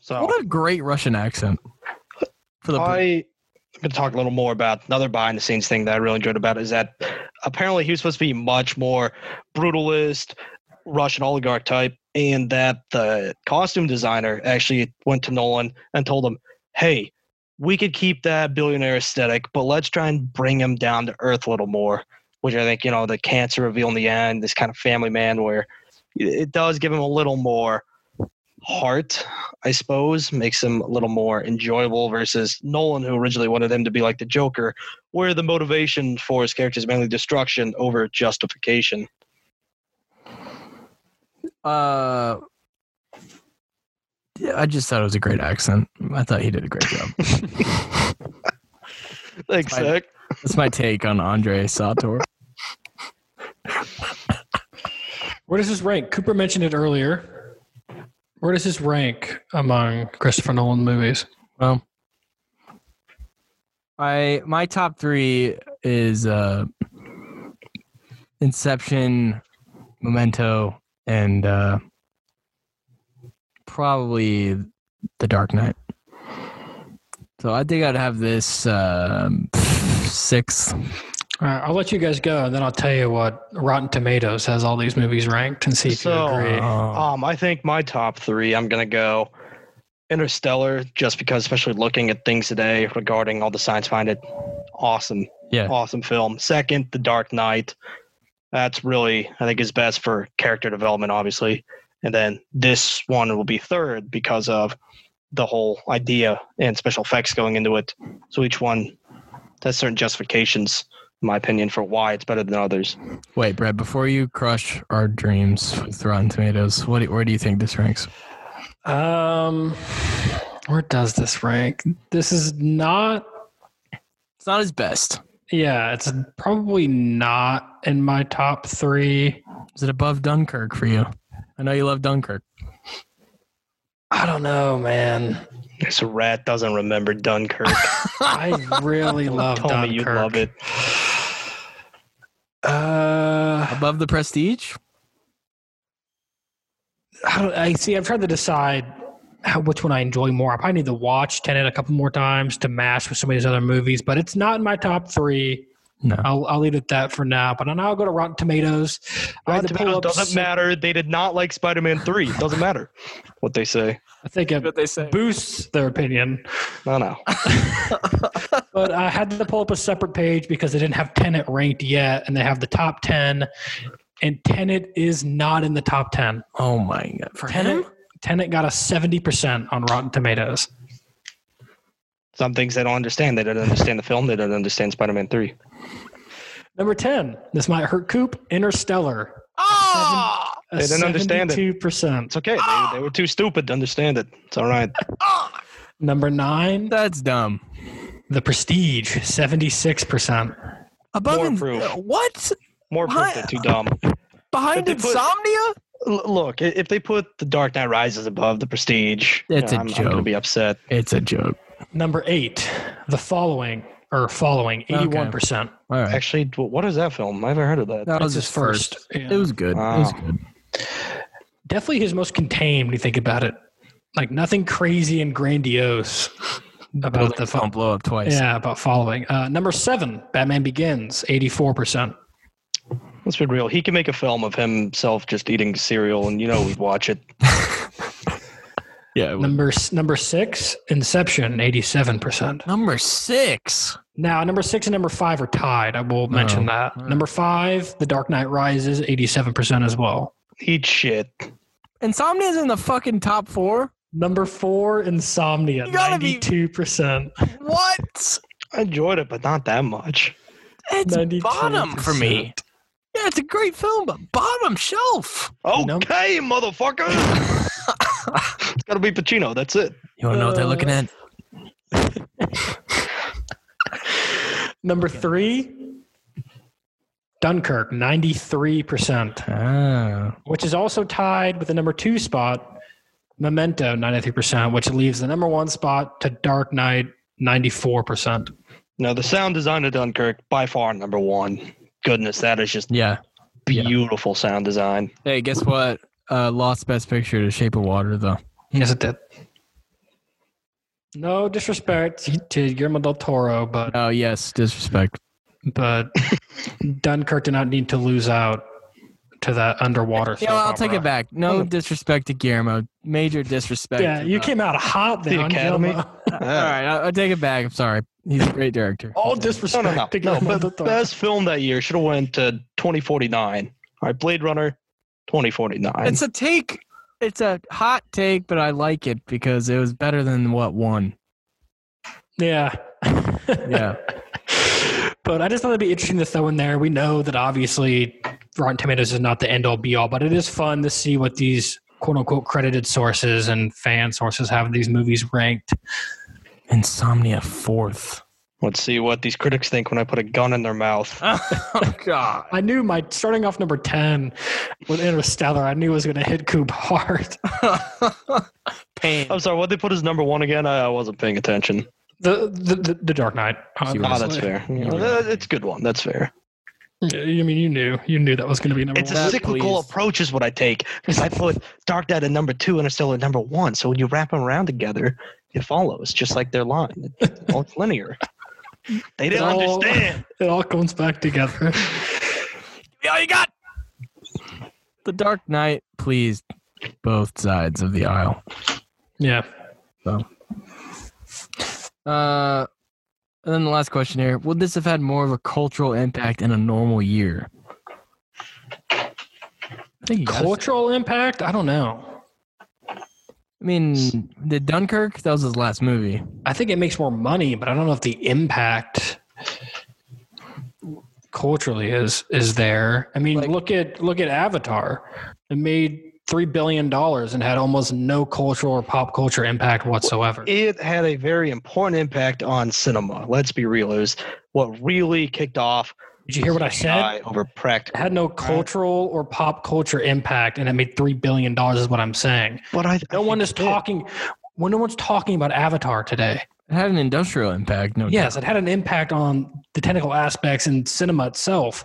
Speaker 4: So
Speaker 2: What a great Russian accent. For the
Speaker 4: I, I'm going to talk a little more about another behind the scenes thing that I really enjoyed about it is that apparently he was supposed to be much more brutalist, Russian oligarch type, and that the costume designer actually went to Nolan and told him, hey, we could keep that billionaire aesthetic, but let's try and bring him down to earth a little more, which I think, you know, the cancer reveal in the end, this kind of family man where it does give him a little more heart, I suppose, makes him a little more enjoyable versus Nolan, who originally wanted him to be like the Joker, where the motivation for his character is mainly destruction over justification.
Speaker 2: Uh, yeah, I just thought it was a great accent. I thought he did a great job. [laughs]
Speaker 4: Thanks. Zach.
Speaker 2: That's my take on Andrei Sator.
Speaker 3: Where does this rank? Cooper mentioned it earlier. Where does this rank among Christopher Nolan movies?
Speaker 2: Well, I my top three is uh, Inception, Memento, and uh, probably The Dark Knight. So I think I'd have this um, sixth.
Speaker 3: All right, I'll let you guys go, and then I'll tell you what Rotten Tomatoes has all these movies ranked and see if
Speaker 4: So,
Speaker 3: you agree.
Speaker 2: Uh,
Speaker 4: Um, I think my top three, I'm gonna go Interstellar, just because, especially looking at things today regarding all the science behind it, awesome,
Speaker 2: yeah,
Speaker 4: awesome film. Second, The Dark Knight. That's really, I think, is best for character development, obviously. And then this one will be third because of the whole idea and special effects going into it. So each one has certain justifications, in my opinion, for why it's better than others.
Speaker 2: Wait, Brad, before you crush our dreams with Rotten Tomatoes, what do, where do you think this ranks?
Speaker 3: Um, where does this rank? This is not.
Speaker 2: It's not his best.
Speaker 3: Yeah, it's probably not in my top three.
Speaker 2: Is it above Dunkirk for you? I know you love Dunkirk.
Speaker 3: I don't know, man.
Speaker 4: This rat doesn't remember Dunkirk. [laughs]
Speaker 3: I really love
Speaker 4: Tell
Speaker 3: Dunkirk.
Speaker 4: me you love it.
Speaker 3: Uh,
Speaker 2: Above the Prestige?
Speaker 3: I, don't, I see. I've tried to decide how, which one I enjoy more. I probably need to watch Tenet a couple more times to match with some of these other movies, but it's not in my top three.
Speaker 2: No.
Speaker 3: I'll, I'll leave it at that for now. But now I'll go to Rotten Tomatoes. I had
Speaker 4: Rotten
Speaker 3: to pull
Speaker 4: Tomatoes doesn't matter. They did not like Spider-Man 3. It doesn't matter what they say.
Speaker 3: I think it
Speaker 2: What they say.
Speaker 3: boosts their opinion.
Speaker 4: No, no. [laughs]
Speaker 3: But I had to pull up a separate page because they didn't have Tenet ranked yet, and they have the top ten. And Tenet is not in the top ten.
Speaker 2: Oh my god. For
Speaker 3: Tenet,
Speaker 2: him?
Speaker 3: Tenet got a seventy percent on Rotten Tomatoes.
Speaker 4: Some things they don't understand. They don't understand the film. They don't understand Spider-Man 3.
Speaker 3: Number ten. This might hurt Coop. Interstellar.
Speaker 2: Oh!
Speaker 3: A
Speaker 4: They didn't understand it.
Speaker 3: Two percent.
Speaker 4: It's okay. They, they were too stupid to understand it. It's all right.
Speaker 3: Number nine.
Speaker 2: That's dumb.
Speaker 3: The Prestige. Seventy-six percent.
Speaker 2: Above
Speaker 4: More
Speaker 2: in-
Speaker 4: proof.
Speaker 2: uh, what?
Speaker 4: More proof
Speaker 2: Why-
Speaker 4: they're too dumb.
Speaker 2: Behind
Speaker 4: But they put-
Speaker 2: Insomnia?
Speaker 4: Look, if they put The Dark Knight Rises above The Prestige,
Speaker 2: It's
Speaker 4: you
Speaker 2: a
Speaker 4: know, I'm, I'm going to
Speaker 2: joke.
Speaker 4: be upset.
Speaker 2: It's a joke.
Speaker 3: Number eight. The Following or Following. Eighty-one percent.
Speaker 2: All right.
Speaker 4: Actually, what is that film? I haven't heard of that.
Speaker 2: that was
Speaker 3: his
Speaker 2: his first.
Speaker 3: Yeah.
Speaker 2: It was good. It was good.
Speaker 3: definitely his most contained when you think about it. Like nothing crazy and grandiose about
Speaker 2: Buildings
Speaker 3: the film.
Speaker 2: blow up twice.
Speaker 3: Yeah, about following. Uh, number seven, Batman Begins, eighty-four percent.
Speaker 4: Let's be real. He can make a film of himself just eating cereal, and you know we'd watch it. [laughs]
Speaker 2: Yeah.
Speaker 3: Number number six, Inception, eighty-seven percent.
Speaker 2: Number six.
Speaker 3: Now, number six and number five are tied. I will oh, mention
Speaker 2: Oh,
Speaker 3: that.
Speaker 2: all right.
Speaker 3: Number five, The Dark Knight Rises, eighty-seven percent as well.
Speaker 4: Eat shit.
Speaker 2: Insomnia's in the fucking top four.
Speaker 3: Number four, Insomnia,
Speaker 2: You gotta be-
Speaker 3: ninety-two percent.
Speaker 2: What?
Speaker 4: I enjoyed it, but not that much.
Speaker 2: It's
Speaker 3: 92%.
Speaker 2: bottom for me. Yeah, it's a great film, but bottom shelf.
Speaker 3: know-
Speaker 4: Okay, motherfucker. [laughs] it's got to be Pacino. That's it.
Speaker 2: You want to know what they're looking at? [laughs]
Speaker 3: Number three, Dunkirk, ninety-three percent.
Speaker 2: Ah.
Speaker 3: which is also tied with the number two spot, Memento, 93%, which leaves the number one spot to Dark Knight, 94%.
Speaker 4: No, the sound design of Dunkirk by far number one. Goodness, that is just
Speaker 2: Yeah. Yeah.
Speaker 4: beautiful sound design.
Speaker 2: Hey, guess what? Uh, lost Best Picture to Shape of Water, though.
Speaker 3: Yes, it did. No disrespect to Guillermo del Toro, but
Speaker 2: Oh, yes, disrespect.
Speaker 3: but Dunkirk did not need to lose out to that underwater.
Speaker 2: Yeah, I'll take it back. No
Speaker 3: Oh.
Speaker 2: disrespect to Guillermo. Major disrespect.
Speaker 3: Yeah, you
Speaker 2: the-
Speaker 3: came out hot there.
Speaker 4: The
Speaker 3: on
Speaker 4: Academy?
Speaker 3: Guillermo. [laughs]
Speaker 2: All right, I'll, I'll take it back. I'm sorry. He's a great director.
Speaker 3: All disrespect
Speaker 4: no, no.
Speaker 3: to
Speaker 4: no
Speaker 3: Guillermo del
Speaker 4: but
Speaker 3: Toro.
Speaker 4: best film that year should have went to 2049. All right, Blade Runner, 2049.
Speaker 2: It's a take. It's a hot take, but I like it because it was better than what won.
Speaker 3: Yeah.
Speaker 2: Yeah. [laughs]
Speaker 3: but I just thought it'd be interesting to throw in there. We know that obviously Rotten Tomatoes is not the end all be all, but it is fun to see what these quote unquote credited sources and fan sources have these movies ranked.
Speaker 2: Insomnia fourth.
Speaker 4: Let's see what these critics think when I put a gun in their mouth. [laughs]
Speaker 2: Oh God.
Speaker 3: I knew my starting off number 10 with Interstellar, I knew it was going to hit Coop hard. [laughs]
Speaker 2: Pain.
Speaker 4: I'm sorry, what they put as number one again? I, I wasn't paying attention.
Speaker 3: The, the, the, the Dark Knight.
Speaker 4: Oh, that's fair.
Speaker 2: You were-
Speaker 4: It's a good one. That's fair.
Speaker 3: Yeah, I mean, you knew. You knew that was going to be number
Speaker 4: It's a
Speaker 3: one.
Speaker 2: That,
Speaker 4: cyclical
Speaker 2: please.
Speaker 4: approach, is what I take. Because I put Dark Knight at number two, and Interstellar at number one. So when you wrap them around together, it follows, just like their line. It's, well, it's [laughs] linear. They didn't
Speaker 3: all-
Speaker 4: understand. [laughs]
Speaker 3: It all comes back together. [laughs]
Speaker 2: Give me all you got. The Dark Knight pleased both sides of the aisle.
Speaker 3: Yeah. So.
Speaker 2: Uh, and then the last question here: Would this have had more of a cultural impact in a normal year? I think you say-
Speaker 3: Cultural impact? I don't know.
Speaker 2: I mean, the Dunkirk that was his last movie.
Speaker 3: I think it makes more money, but I don't know if the impact culturally is is there. I mean,
Speaker 2: Like-
Speaker 3: look at look at Avatar. It made three billion dollars and had almost no cultural or pop culture impact whatsoever.
Speaker 4: It had a very important impact on cinema. Let's be real. It was what really kicked off
Speaker 3: Did you hear what I said?
Speaker 4: CGI over
Speaker 3: It had no cultural or pop culture impact, and it made three billion dollars. Is what I'm saying.
Speaker 4: But I,
Speaker 3: No
Speaker 4: I
Speaker 3: one is talking. When no one's talking about Avatar today.
Speaker 2: It had an industrial impact. No,
Speaker 3: Yes,
Speaker 2: doubt.
Speaker 3: it had an impact on the technical aspects in cinema itself.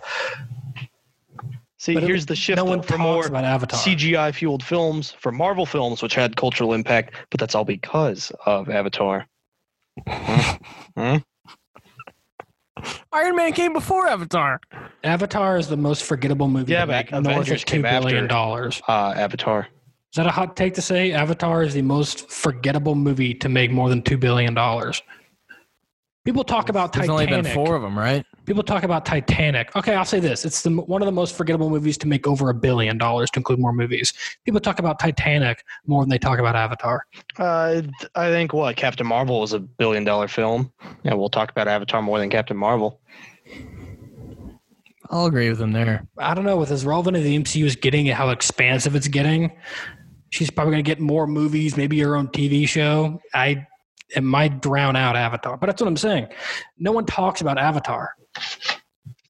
Speaker 4: See,
Speaker 3: But it-
Speaker 4: here's the shift
Speaker 3: no one
Speaker 4: for
Speaker 3: talks
Speaker 4: more
Speaker 3: about Avatar.
Speaker 4: CGI fueled films for Marvel films, which had cultural impact, but that's all because of Avatar. [laughs] Hmm?
Speaker 2: Iron Man came before Avatar.
Speaker 3: Avatar is the most forgettable movie
Speaker 4: Yeah,
Speaker 3: to make
Speaker 4: but
Speaker 3: north
Speaker 4: Avengers
Speaker 3: of two
Speaker 4: came after.
Speaker 3: dollars.
Speaker 4: Uh, Avatar.
Speaker 3: Is that a hot take to say? Avatar is the most forgettable movie to make more than two billion dollars. People talk about
Speaker 2: There's
Speaker 3: Titanic.
Speaker 2: only been four of them, right?
Speaker 3: People talk about Titanic. Okay, I'll say this: it's the one of the most forgettable movies to make over a billion dollars to include more movies. People talk about Titanic more than they talk about Avatar.
Speaker 4: Uh, I think what Captain Marvel is a billion dollar film. Yeah, we'll talk about Avatar more than Captain Marvel.
Speaker 2: I'll agree with him there.
Speaker 3: I don't know with as relevant as the MCU is getting and how expansive it's getting. She's probably going to get more movies, maybe her own TV show. I it might drown out Avatar, but that's what I'm saying. No one talks about Avatar.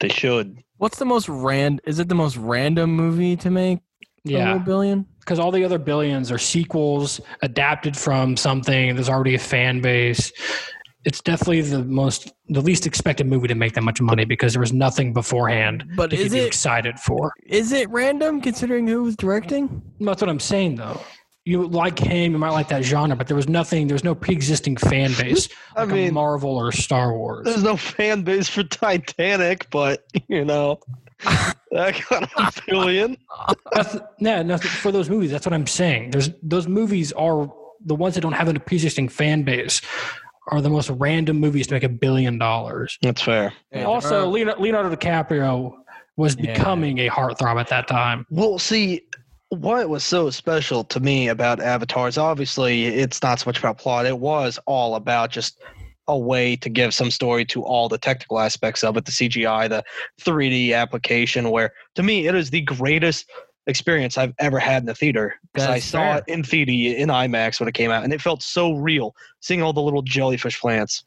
Speaker 4: They should.
Speaker 2: What's the most rand? Is it the most random movie to make
Speaker 3: Yeah,
Speaker 2: billion?
Speaker 3: because all the other billions are sequels adapted from something. There's already a fan base. It's definitely the most, the least expected movie to make that much money because there was nothing beforehand
Speaker 2: But
Speaker 3: to
Speaker 2: is
Speaker 3: get you
Speaker 2: it
Speaker 3: excited for.
Speaker 2: is it random considering who was directing?
Speaker 3: That's what I'm saying, though. You like him, you might like that genre, but there was nothing. There's no pre-existing fan [laughs] base
Speaker 4: I
Speaker 3: like a
Speaker 4: mean-
Speaker 3: Marvel or Star Wars.
Speaker 4: There's no fan base for Titanic, but you know, [laughs] that got a billion.
Speaker 3: That's, yeah, no, for those movies, that's what I'm saying. There's those movies are the ones that don't have a pre-existing fan base are the most random movies to make a billion dollars.
Speaker 4: That's fair.
Speaker 2: Yeah,
Speaker 3: also, Leonardo, Leonardo DiCaprio was
Speaker 2: Yeah.
Speaker 3: becoming a heartthrob at that time.
Speaker 4: Well, see, what was so special to me about Avatar is obviously it's not so much about plot. It was all about just a way to give some story to all the technical aspects of it, the CGI, the 3D application, where to me it is the greatest experience I've ever had in the theater. Because I saw
Speaker 2: fair.
Speaker 4: it in 3D in IMAX when it came out, and it felt so real. Seeing all the little jellyfish plants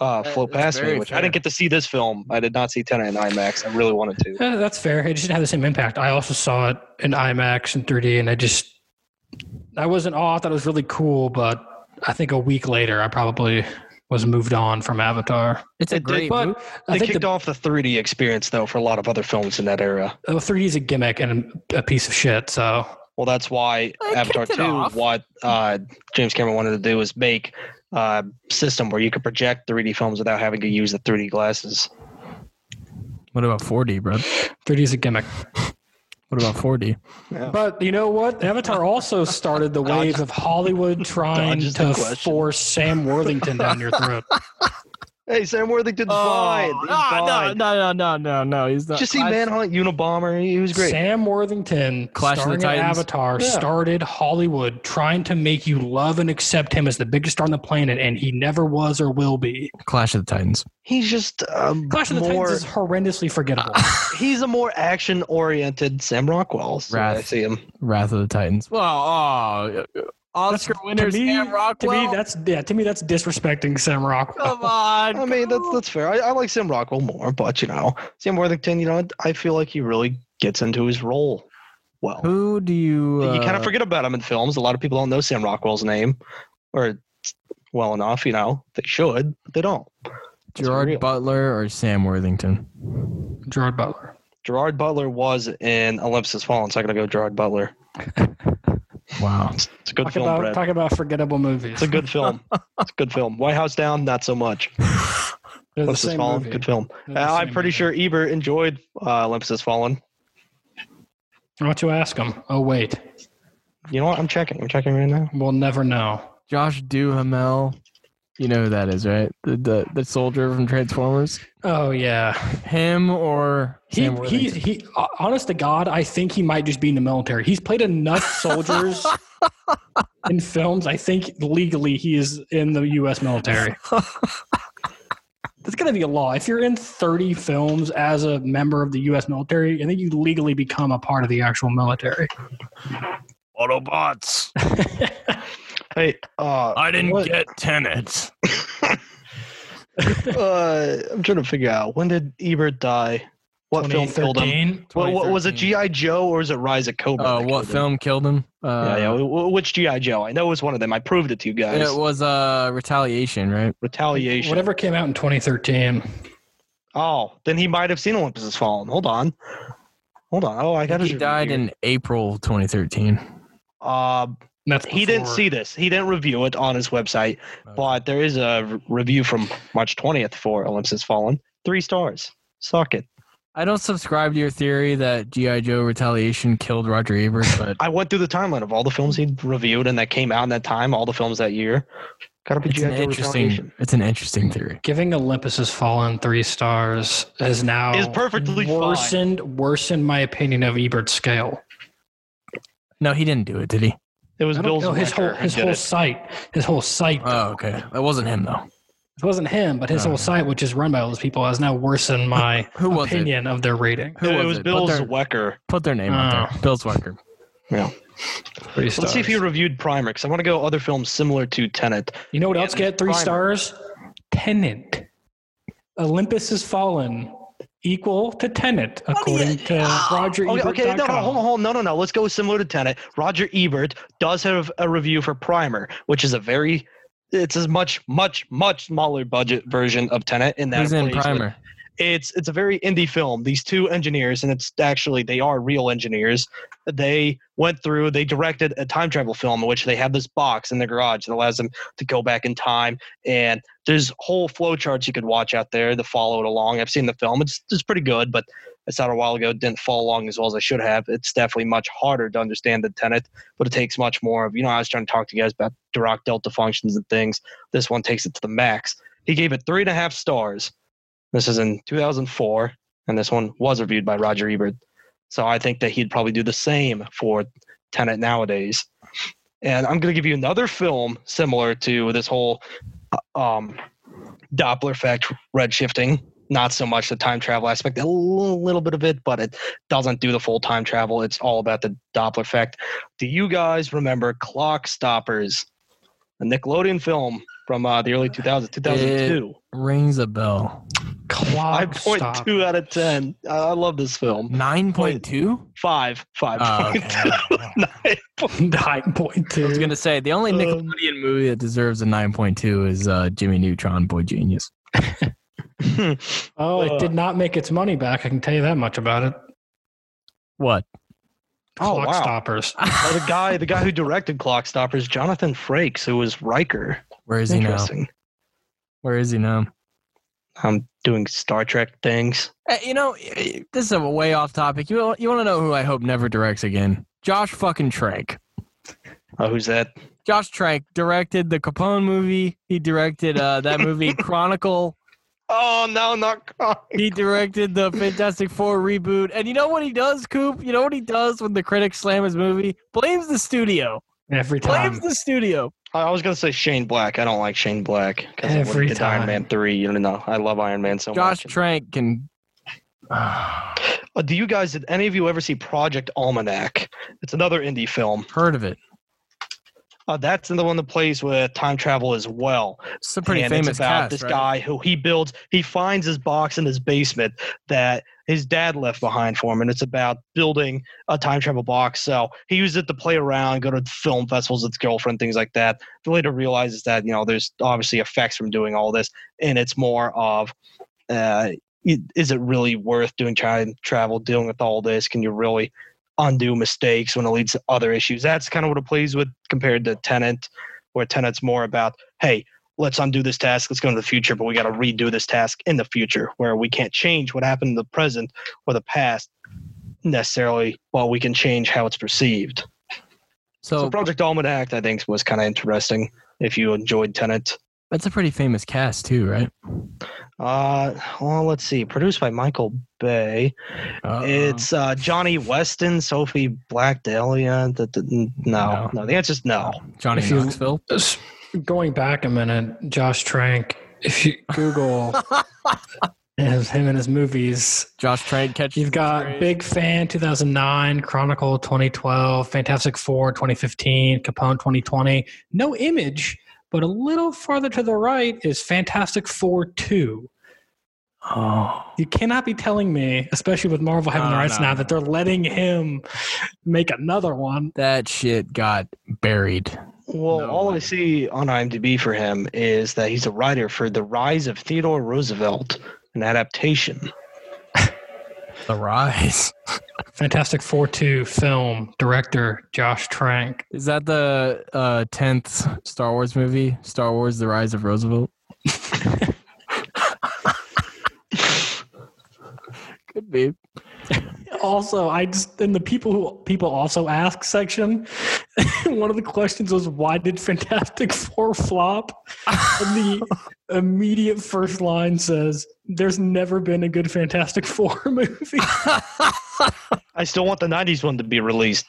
Speaker 4: uh,
Speaker 2: That-
Speaker 4: float
Speaker 2: that's
Speaker 4: past me,
Speaker 2: very
Speaker 4: which I didn't get to see this film. I did not see Tenet in IMAX. I really wanted to.
Speaker 3: That's fair. It just didn't have the same impact. I also saw it in IMAX and 3D, and I just I wasn't awe. I thought it was really cool, but I think a week later, I probably was moved on from Avatar.
Speaker 2: It's a
Speaker 4: It did,
Speaker 2: great
Speaker 3: But
Speaker 2: movie.
Speaker 3: I
Speaker 4: They
Speaker 3: think
Speaker 4: kicked
Speaker 3: the
Speaker 4: off the 3D experience though for a lot of other films in that era.
Speaker 3: oh, 3D is a gimmick and a piece of shit. So
Speaker 4: Well, that's why
Speaker 2: They
Speaker 4: Avatar
Speaker 2: kicked
Speaker 4: 2,
Speaker 2: off.
Speaker 4: what uh, James Cameron wanted to do was make a system where you could project 3D films without having to use the 3D glasses.
Speaker 2: What about 4D, bro?
Speaker 3: 3D is a gimmick.
Speaker 2: What about 4D?
Speaker 3: But you know what? Avatar also started the [laughs] wave of Hollywood trying to force Sam Worthington down your throat. [laughs]
Speaker 4: Hey, Sam Worthington's fine. He's
Speaker 2: no,
Speaker 4: fine.
Speaker 2: no, no, no, no, no. He's not.
Speaker 4: Just see
Speaker 2: I-
Speaker 4: Manhunt, Unabomber. He was great.
Speaker 3: Sam Worthington,
Speaker 2: Clash of the
Speaker 3: starring in
Speaker 2: Titans.
Speaker 3: Avatar,
Speaker 4: Yeah.
Speaker 3: started Hollywood trying to make you love and accept him as the biggest star on the planet, and he never was or will be.
Speaker 2: Clash of the Titans.
Speaker 4: He's just um,
Speaker 3: Clash of the
Speaker 4: more.
Speaker 3: Titans is horrendously forgettable. [laughs]
Speaker 4: he's a more action-oriented Sam Rockwell. So I
Speaker 2: Wrath.
Speaker 4: see him.
Speaker 2: Wrath of the Titans. Well, oh, Oscar winner
Speaker 3: to me,
Speaker 2: Sam
Speaker 3: to me, that's yeah. To me, that's disrespecting Sam Rockwell.
Speaker 2: Come on.
Speaker 4: I mean, that's that's fair. I, I like Sam Rockwell more, but you know, Sam Worthington. You know, I feel like he really gets into his role well.
Speaker 2: Who do you? Uh,
Speaker 4: you kind of forget about him in films. A lot of people don't know Sam Rockwell's name, or well enough. You know, they should, but they don't. Let's be real.
Speaker 2: Gerard Butler or Sam Worthington?
Speaker 3: Gerard Butler.
Speaker 4: Gerard Butler was in Olympus Has Fallen, so I'm gonna go Gerard Butler. [laughs]
Speaker 2: Wow.
Speaker 4: It's a good
Speaker 3: Talk
Speaker 4: film,
Speaker 3: about
Speaker 4: Brad.
Speaker 3: talk about forgettable movies.
Speaker 4: It's a good film. [laughs] it's a good film. White House Down, not so much. [laughs] Olympus Has Fallen,
Speaker 3: movie.
Speaker 4: good film. Uh, I'm pretty
Speaker 3: movie.
Speaker 4: sure Ebert enjoyed uh, Olympus Has Fallen.
Speaker 3: Why don't you ask him? Oh wait,
Speaker 4: You know what? I'm checking. I'm checking right now.
Speaker 3: we'll never know.
Speaker 2: Josh Duhamel. You know who that is, right? The the, the soldier from Transformers.
Speaker 3: Oh yeah,
Speaker 2: Him or
Speaker 3: he
Speaker 2: Sam
Speaker 3: he he. uh, Honest to God, I think he might just be in the military. He's played enough soldiers [laughs] in films. I think legally he is in the U.S. military. [laughs] That's gonna be a law. If you're in 30 films as a member of the U.S. military, and then you legally become a part of the actual military.
Speaker 2: Autobots. [laughs]
Speaker 4: Hey, uh,
Speaker 2: I didn't
Speaker 4: what-
Speaker 2: get tenants. [laughs]
Speaker 4: uh, I'm trying to figure out when did Ebert die? What film killed him? What, what was it? GI Joe or was it Rise of Cobra?
Speaker 2: Uh, what
Speaker 4: killed him?
Speaker 2: film killed him? Uh,
Speaker 4: yeah, yeah. wh- wh- Which GI Joe? I know it was one of them. I proved it to you guys.
Speaker 2: It was uh, Retaliation, right?
Speaker 4: Retaliation.
Speaker 3: Whatever came out in 2013.
Speaker 4: Oh, then he might have seen Olympus Has Fallen. Hold on. Hold on. Oh, I got to.
Speaker 2: He died in April 2013.
Speaker 4: Uh,
Speaker 3: That's
Speaker 4: he didn't see this. He didn't review it on his website, but there is a review from March 20th for Olympus Has Fallen. Three stars. Suck it.
Speaker 2: I don't subscribe to your theory that GI Joe Retaliation killed Roger Ebert, but [laughs]
Speaker 4: I went through the timeline of all the films he reviewed and that came out in that time, all the films that year. Gotta be
Speaker 2: it's
Speaker 4: GI
Speaker 2: an
Speaker 4: Joe
Speaker 2: interesting.
Speaker 4: Retaliation.
Speaker 2: It's an interesting theory.
Speaker 3: Giving Olympus Has Fallen three stars is now
Speaker 4: Is perfectly fine.
Speaker 3: worsened worsened my opinion of Ebert's scale.
Speaker 2: No, he didn't do it, did he?
Speaker 4: It was Bill's
Speaker 3: know his whole his whole site. His whole site.
Speaker 2: Oh, okay. That wasn't him though.
Speaker 3: it wasn't him, but his
Speaker 2: Oh.
Speaker 3: wole site, which is run by all those people, has now worsened [laughs] my
Speaker 2: Who was it?
Speaker 3: opinion of their rating.
Speaker 2: Who
Speaker 4: it
Speaker 2: was
Speaker 4: was
Speaker 2: it?
Speaker 4: Bill
Speaker 2: Put their,
Speaker 4: Zwecker.
Speaker 2: put their name out
Speaker 3: Oh.
Speaker 2: there. Bill Zwecker.
Speaker 4: Yeah.
Speaker 3: Three
Speaker 4: Let's see if
Speaker 3: stars.
Speaker 4: he reviewed Primer because I want to go other films similar to Tenet.
Speaker 3: You know what
Speaker 4: Yeah,
Speaker 3: else get three
Speaker 4: Primer.
Speaker 3: stars? Tenet. Olympus Has Fallen equal to Tenet, oh, according to [gasps] Roger
Speaker 4: Okay,
Speaker 3: Ebert.
Speaker 4: okay, no, no, hold on, hold on, no, no, no. Let's go similar to Tenet. Roger Ebert does have a review for Primer, which is a very, it's a much, much, much smaller budget version of Tenet. In that
Speaker 2: Who's in
Speaker 4: plays with-
Speaker 2: Primer?
Speaker 4: It's it's a very indie film. These two engineers, and it's actually they are real engineers. They went through, they directed a time travel film in which they have this box in the garage that allows them to go back in time. And there's whole flowcharts you could watch out there to follow it along. I've seen the film; it's it's pretty good, but I saw it a while ago. Didn't follow along as well as I should have. It's definitely much harder to understand the Tenet, but it takes much more of. You know, I was trying to talk to you guys about Dirac delta functions and things. This one takes it to the max. He gave it three and a half stars. This is in 2004, and this one was reviewed by Roger Ebert. So I think that he'd probably do the same for Tenet nowadays. And I'm going to give you another film similar to this whole uh, um, Doppler effect, redshifting. Not so much the time travel aspect, a little, little bit of it, but it doesn't do the full time travel. It's all about the Doppler effect. Do you guys remember Clock Stoppers, a Nickelodeon film from uh, the early 2000s, 2002?
Speaker 2: Rings a bell.
Speaker 3: Clock
Speaker 4: Five point out of ten. I, I love this film.
Speaker 2: Nine point two.
Speaker 4: Five, five
Speaker 2: Oh,
Speaker 4: point
Speaker 2: okay.
Speaker 4: two. [laughs] Nine point-
Speaker 3: Nine point
Speaker 2: I was gonna say the only
Speaker 4: Um,
Speaker 2: Nickelodeon movie that deserves a nine point two is uh, Jimmy Neutron, Boy Genius. [laughs] [laughs]
Speaker 3: Oh, it did not make its money back. I can tell you that much about it.
Speaker 2: What?
Speaker 4: Oh,
Speaker 3: Clock
Speaker 4: wow.
Speaker 3: stoppers.
Speaker 4: Oh, the guy, the guy who directed Clock Stoppers, Jonathan Frakes, who was Riker.
Speaker 2: Where is he now? Where is he now?
Speaker 4: I'm doing Star Trek things.
Speaker 2: Eh, you know, this is a way off topic. You you want to know who I hope never directs again? Josh fucking Trank.
Speaker 4: Oh, who's that?
Speaker 2: Josh Trank directed the Capone movie. He directed uh, that movie [laughs] Chronicle.
Speaker 4: Oh no, not Kong.
Speaker 2: He directed the Fantastic Four reboot. And you know what he does, Coop? You know what he does when the critics slam his movie? Blames the studio.
Speaker 3: Every time.
Speaker 2: Blames the studio.
Speaker 4: I I was gonna say Shane Black. I don't like Shane Black because of what
Speaker 3: Every
Speaker 4: he did Iron. Man three. You know, I love Iron Man so
Speaker 2: Josh
Speaker 4: much.
Speaker 2: Josh Trank can. [sighs]
Speaker 4: Uh, do you guys? Did any of you ever see Project Almanac? It's another indie film.
Speaker 2: Heard of it.
Speaker 4: Uh, that's the one that plays with time travel as well.
Speaker 2: It's a pretty
Speaker 4: and
Speaker 2: famous
Speaker 4: it's about
Speaker 2: cast,
Speaker 4: this
Speaker 2: right?
Speaker 4: guy who he builds. He finds his box in his basement that his dad left behind for him, and it's about building a time travel box. So he used it to play around, go to film festivals with his girlfriend, things like that. He later realizes that you know there's obviously effects from doing all this, and it's more of. Uh, is it really worth doing time travel, dealing with all this? Can you really undo mistakes when it leads to other issues? That's kind of what it plays with compared to Tenet, where Tenet's more about, hey, let's undo this task, let's go into the future, but we got to redo this task in the future, where we can't change what happened in the present or the past necessarily, while we can change how it's perceived. So,
Speaker 2: So,
Speaker 4: Project Almanac, I think, was kind of interesting if you enjoyed Tenet.
Speaker 2: that's a pretty famous cast too, right?
Speaker 4: Uh, well, let's see. Produced by Michael Bay.
Speaker 2: Uh,
Speaker 4: It's uh, Jonny Weston, Sophie Black Dahlia. The, the, no,
Speaker 2: No.
Speaker 4: no, The answer is no.
Speaker 2: Johnny
Speaker 3: if you-
Speaker 2: Knoxville.
Speaker 3: Going back a minute, Josh Trank. If you Google [laughs] his, him and his movies,
Speaker 2: Josh Trank catches.
Speaker 3: you've got
Speaker 2: Straight.
Speaker 3: Big Fan 2009, Chronicle 2012, Fantastic Four 2015, Capone 2020. No image, but a little farther to the right is Fantastic Four 2.
Speaker 2: Oh,
Speaker 3: You cannot be telling me, especially with Marvel having the rights
Speaker 2: no,
Speaker 3: now,
Speaker 2: no.
Speaker 3: that they're letting him make another one.
Speaker 2: that shit got buried.
Speaker 4: Well,
Speaker 2: No
Speaker 4: all. I see on IMDb for him is that he's a writer for The Rise of Theodore Roosevelt, an adaptation. [laughs]
Speaker 2: The Rise. [laughs]
Speaker 3: Fantastic Four 2 film, director Josh Trank.
Speaker 2: Is that the uh, tenth Star Wars movie? Star Wars: The Rise of Roosevelt. [laughs] Could be.
Speaker 3: Also, I just in the people who people also ask section, [laughs] one of the questions was why did Fantastic Four flop? And the [laughs] immediate first line says, "There's never been a good Fantastic Four [laughs] movie."
Speaker 4: I still want the 90s one to be released.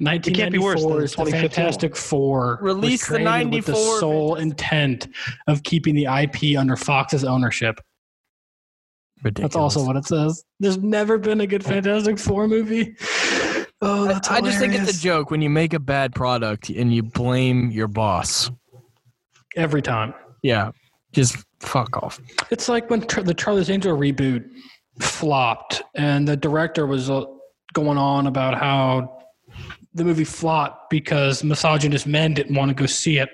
Speaker 4: It can't be worse than
Speaker 3: 1994 is the
Speaker 4: 2015
Speaker 3: Fantastic Four.
Speaker 2: Release the
Speaker 3: created with the
Speaker 2: 94
Speaker 3: sole intent of keeping the IP under Fox's ownership.
Speaker 2: Ridiculous.
Speaker 3: That's also what it says. There's never been a good Fantastic Four movie. Oh, that's
Speaker 2: I just think it's a joke when you make a bad product and you blame your boss.
Speaker 3: every time.
Speaker 2: Yeah, just fuck off.
Speaker 3: It's like when Char- the Charlie's Angel reboot flopped, and the director was uh, going on about how the movie flopped because misogynist men didn't want to go see it.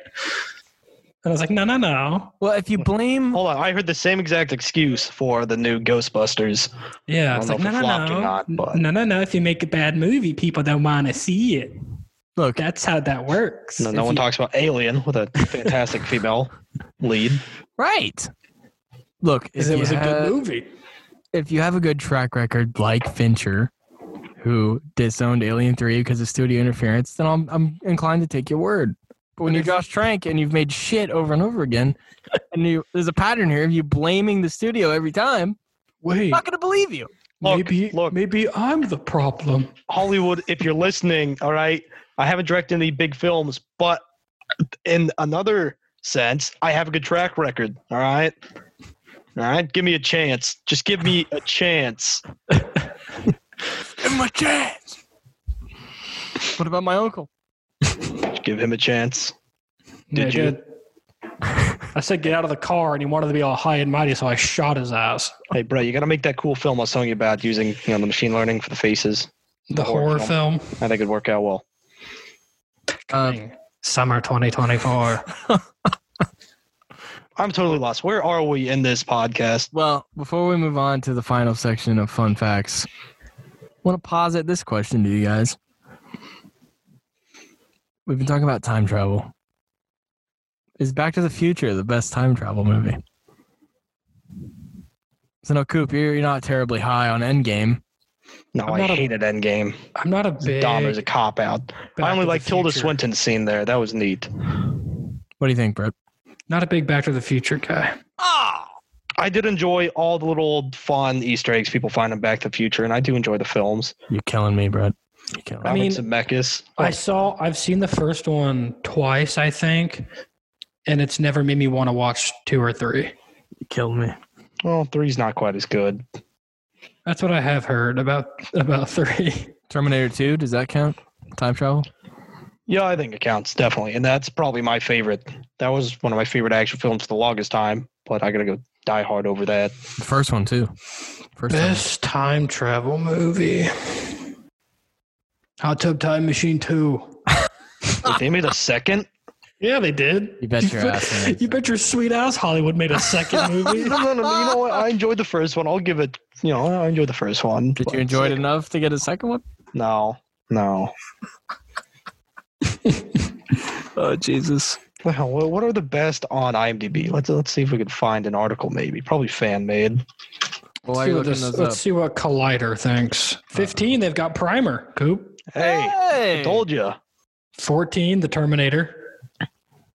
Speaker 3: And I was like, no, no, no.
Speaker 2: Well, if you blame,
Speaker 4: Hold on, I heard the same exact excuse for the new Ghostbusters.
Speaker 3: Yeah,
Speaker 4: I
Speaker 3: it's like, no, no, no.
Speaker 4: not,
Speaker 3: No, no, no. If you make a bad movie, people don't want to see it.
Speaker 2: look,
Speaker 3: That's how that works.
Speaker 4: No, no
Speaker 3: If
Speaker 4: one
Speaker 3: you-
Speaker 4: talks about Alien with a fantastic female lead.
Speaker 2: right. Look, if
Speaker 3: it
Speaker 2: you,
Speaker 3: was a good movie.
Speaker 2: if you have a good track record like Fincher, who disowned Alien Three because of studio interference, then I'm I'm inclined to take your word. But when you're Josh Trank and you've made shit over and over again, [laughs] and you there's a pattern here of you blaming the studio every time,
Speaker 3: Wait,
Speaker 2: I'm not gonna believe you.
Speaker 4: Look,
Speaker 3: maybe,
Speaker 4: look.
Speaker 3: maybe I'm the problem.
Speaker 4: Hollywood, if you're listening, all right, I haven't directed any big films, but in another sense, I have a good track record. All right. All right. Give me a chance. Just give me a chance. [laughs]
Speaker 2: Give me a chance. What about my uncle?
Speaker 4: Give him a chance.
Speaker 3: Yeah,
Speaker 4: Did you?
Speaker 3: good. I said get out of the car, and he wanted to be all high and mighty, so I shot his ass.
Speaker 4: Hey, bro, you got to make that cool film I was telling you about using you know the machine learning for the faces.
Speaker 3: The horror film.
Speaker 4: I think it'd work out well.
Speaker 2: Um,
Speaker 3: Summer 2024. [laughs]
Speaker 4: I'm totally lost. Where are we in this podcast?
Speaker 2: well, before we move on to the final section of fun facts, I want to pause posit this question to you guys. We've been talking about time travel. Is Back to the Future the best time travel movie? So no, Coop, you're, you're not terribly high on Endgame.
Speaker 4: No,
Speaker 3: I'm
Speaker 4: I
Speaker 3: not a-
Speaker 4: Endgame.
Speaker 3: I'm not a
Speaker 4: It's
Speaker 3: big.
Speaker 4: dumb. It was a cop out.
Speaker 3: Back
Speaker 4: I only like Tilda
Speaker 3: Future-
Speaker 4: Swinton's scene there. That was neat.
Speaker 2: What do you think, Bret?
Speaker 3: Not a big Back to the Future guy. Ah!
Speaker 4: I did enjoy all the little fun Easter eggs people find in Back to the Future, and I do enjoy the films.
Speaker 2: You're killing me, Bret. You're killing
Speaker 3: I mean-
Speaker 4: Robert Zemeckis.
Speaker 3: I saw. I've seen the first one twice, I think, and it's never made me want to watch two or three.
Speaker 2: You killed me.
Speaker 4: well, three's not quite as good.
Speaker 3: That's what I have heard about about three. [laughs]
Speaker 2: Terminator 2, does that count? Time travel?
Speaker 4: Yeah, I think it counts definitely, and that's probably my favorite. That was one of my favorite action films for the longest time. But I gotta go Die Hard over that.
Speaker 2: The first one, too. First one.
Speaker 3: Best time travel movie. Hot Tub Time Machine Two.
Speaker 4: Wait, they made a second.
Speaker 3: Yeah, they did.
Speaker 2: You bet your ass they made [laughs]
Speaker 3: You bet your sweet ass Hollywood made a second [laughs] movie.
Speaker 4: no, no, no. You know what? I enjoyed the first one. I'll give it. You know, I enjoyed the first one.
Speaker 2: Did
Speaker 4: but
Speaker 2: you enjoy it
Speaker 4: second-
Speaker 2: enough to get a second one?
Speaker 4: No, no. [laughs]
Speaker 2: Oh, Jesus.
Speaker 4: Well, what what are the best on IMDb? Let's let's see if we can find an article. Maybe probably fan made.
Speaker 2: Well,
Speaker 3: Let's see, what this, let's see what Collider thinks. 15, they've got Primer. Coop.
Speaker 4: Hey,
Speaker 2: Hey!
Speaker 4: I told you.
Speaker 3: 14, The Terminator.
Speaker 2: A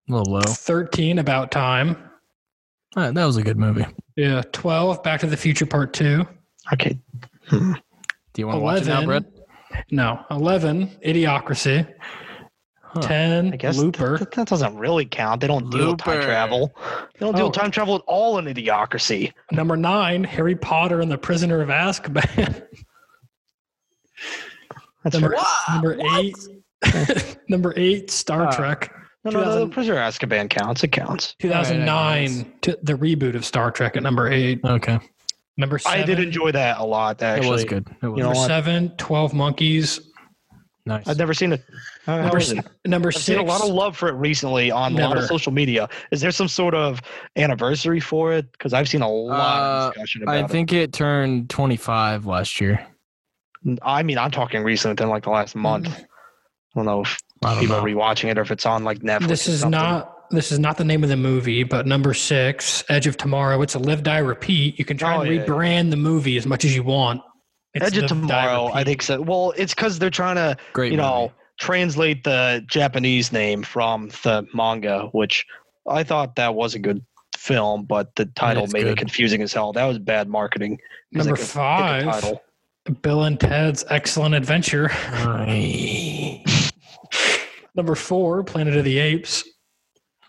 Speaker 2: little low.
Speaker 3: 13, About Time.
Speaker 2: All right, that was a good movie.
Speaker 3: Yeah. 12, Back to the Future Part 2.
Speaker 4: Okay. Hmm.
Speaker 2: Do you want to watch it now,
Speaker 3: 11,
Speaker 2: Bret?
Speaker 3: No. 11, Idiocracy.
Speaker 2: Huh.
Speaker 3: 10,
Speaker 4: I guess
Speaker 3: Looper.
Speaker 4: That, that doesn't really count. They don't deal with time travel. They don't deal
Speaker 3: Oh.
Speaker 4: with time travel at all in Idiocracy.
Speaker 3: Number 9, Harry Potter and the Prisoner of Azkaban. [laughs]
Speaker 4: That's
Speaker 3: number,
Speaker 4: fair.
Speaker 3: number 8. [laughs] number 8, Star
Speaker 2: Ah.
Speaker 3: Trek.
Speaker 4: No, no, no, the
Speaker 3: 2000
Speaker 4: Prisoner of Azkaban counts. It counts.
Speaker 3: 2009, to the reboot of Star Trek at number 8.
Speaker 2: Okay.
Speaker 3: Number 7.
Speaker 4: I did enjoy that a lot. Actually,
Speaker 2: it was good. It was
Speaker 4: You know
Speaker 3: Number
Speaker 4: what?
Speaker 3: 7, 12 Monkeys.
Speaker 2: nice.
Speaker 4: I've never seen it.
Speaker 3: Number,
Speaker 4: it?
Speaker 3: number
Speaker 4: I've
Speaker 3: 6.
Speaker 4: seen a lot of love for it recently on a lot of social media. Is there some sort of anniversary for it? Because I've seen a lot
Speaker 2: Uh,
Speaker 4: of discussion about
Speaker 2: I think it turned 25 last year.
Speaker 4: It. I mean, I'm talking recent within like the last month. Mm-hmm. I don't know if
Speaker 2: don't
Speaker 4: people
Speaker 2: know.
Speaker 4: are rewatching it or if it's on like Netflix.
Speaker 3: this is
Speaker 4: something.
Speaker 3: not this is not the name of the movie, but number six, Edge of Tomorrow. It's a live, die, repeat. You can try
Speaker 4: Oh,
Speaker 3: and
Speaker 4: yeah, yeah.
Speaker 3: rebrand the movie as much as you want. It's
Speaker 4: Edge of
Speaker 3: Live, Die,
Speaker 4: Tomorrow. I think so. Well, it's because they're trying to
Speaker 2: Great
Speaker 4: you know translate the Japanese name from the manga, which I thought that was a good film, but the title
Speaker 2: it's
Speaker 4: made it confusing as hell. That was bad marketing.
Speaker 3: Number
Speaker 4: could
Speaker 3: five,
Speaker 4: title.
Speaker 3: Bill and Ted's Excellent Adventure. Number four, Planet of the Apes.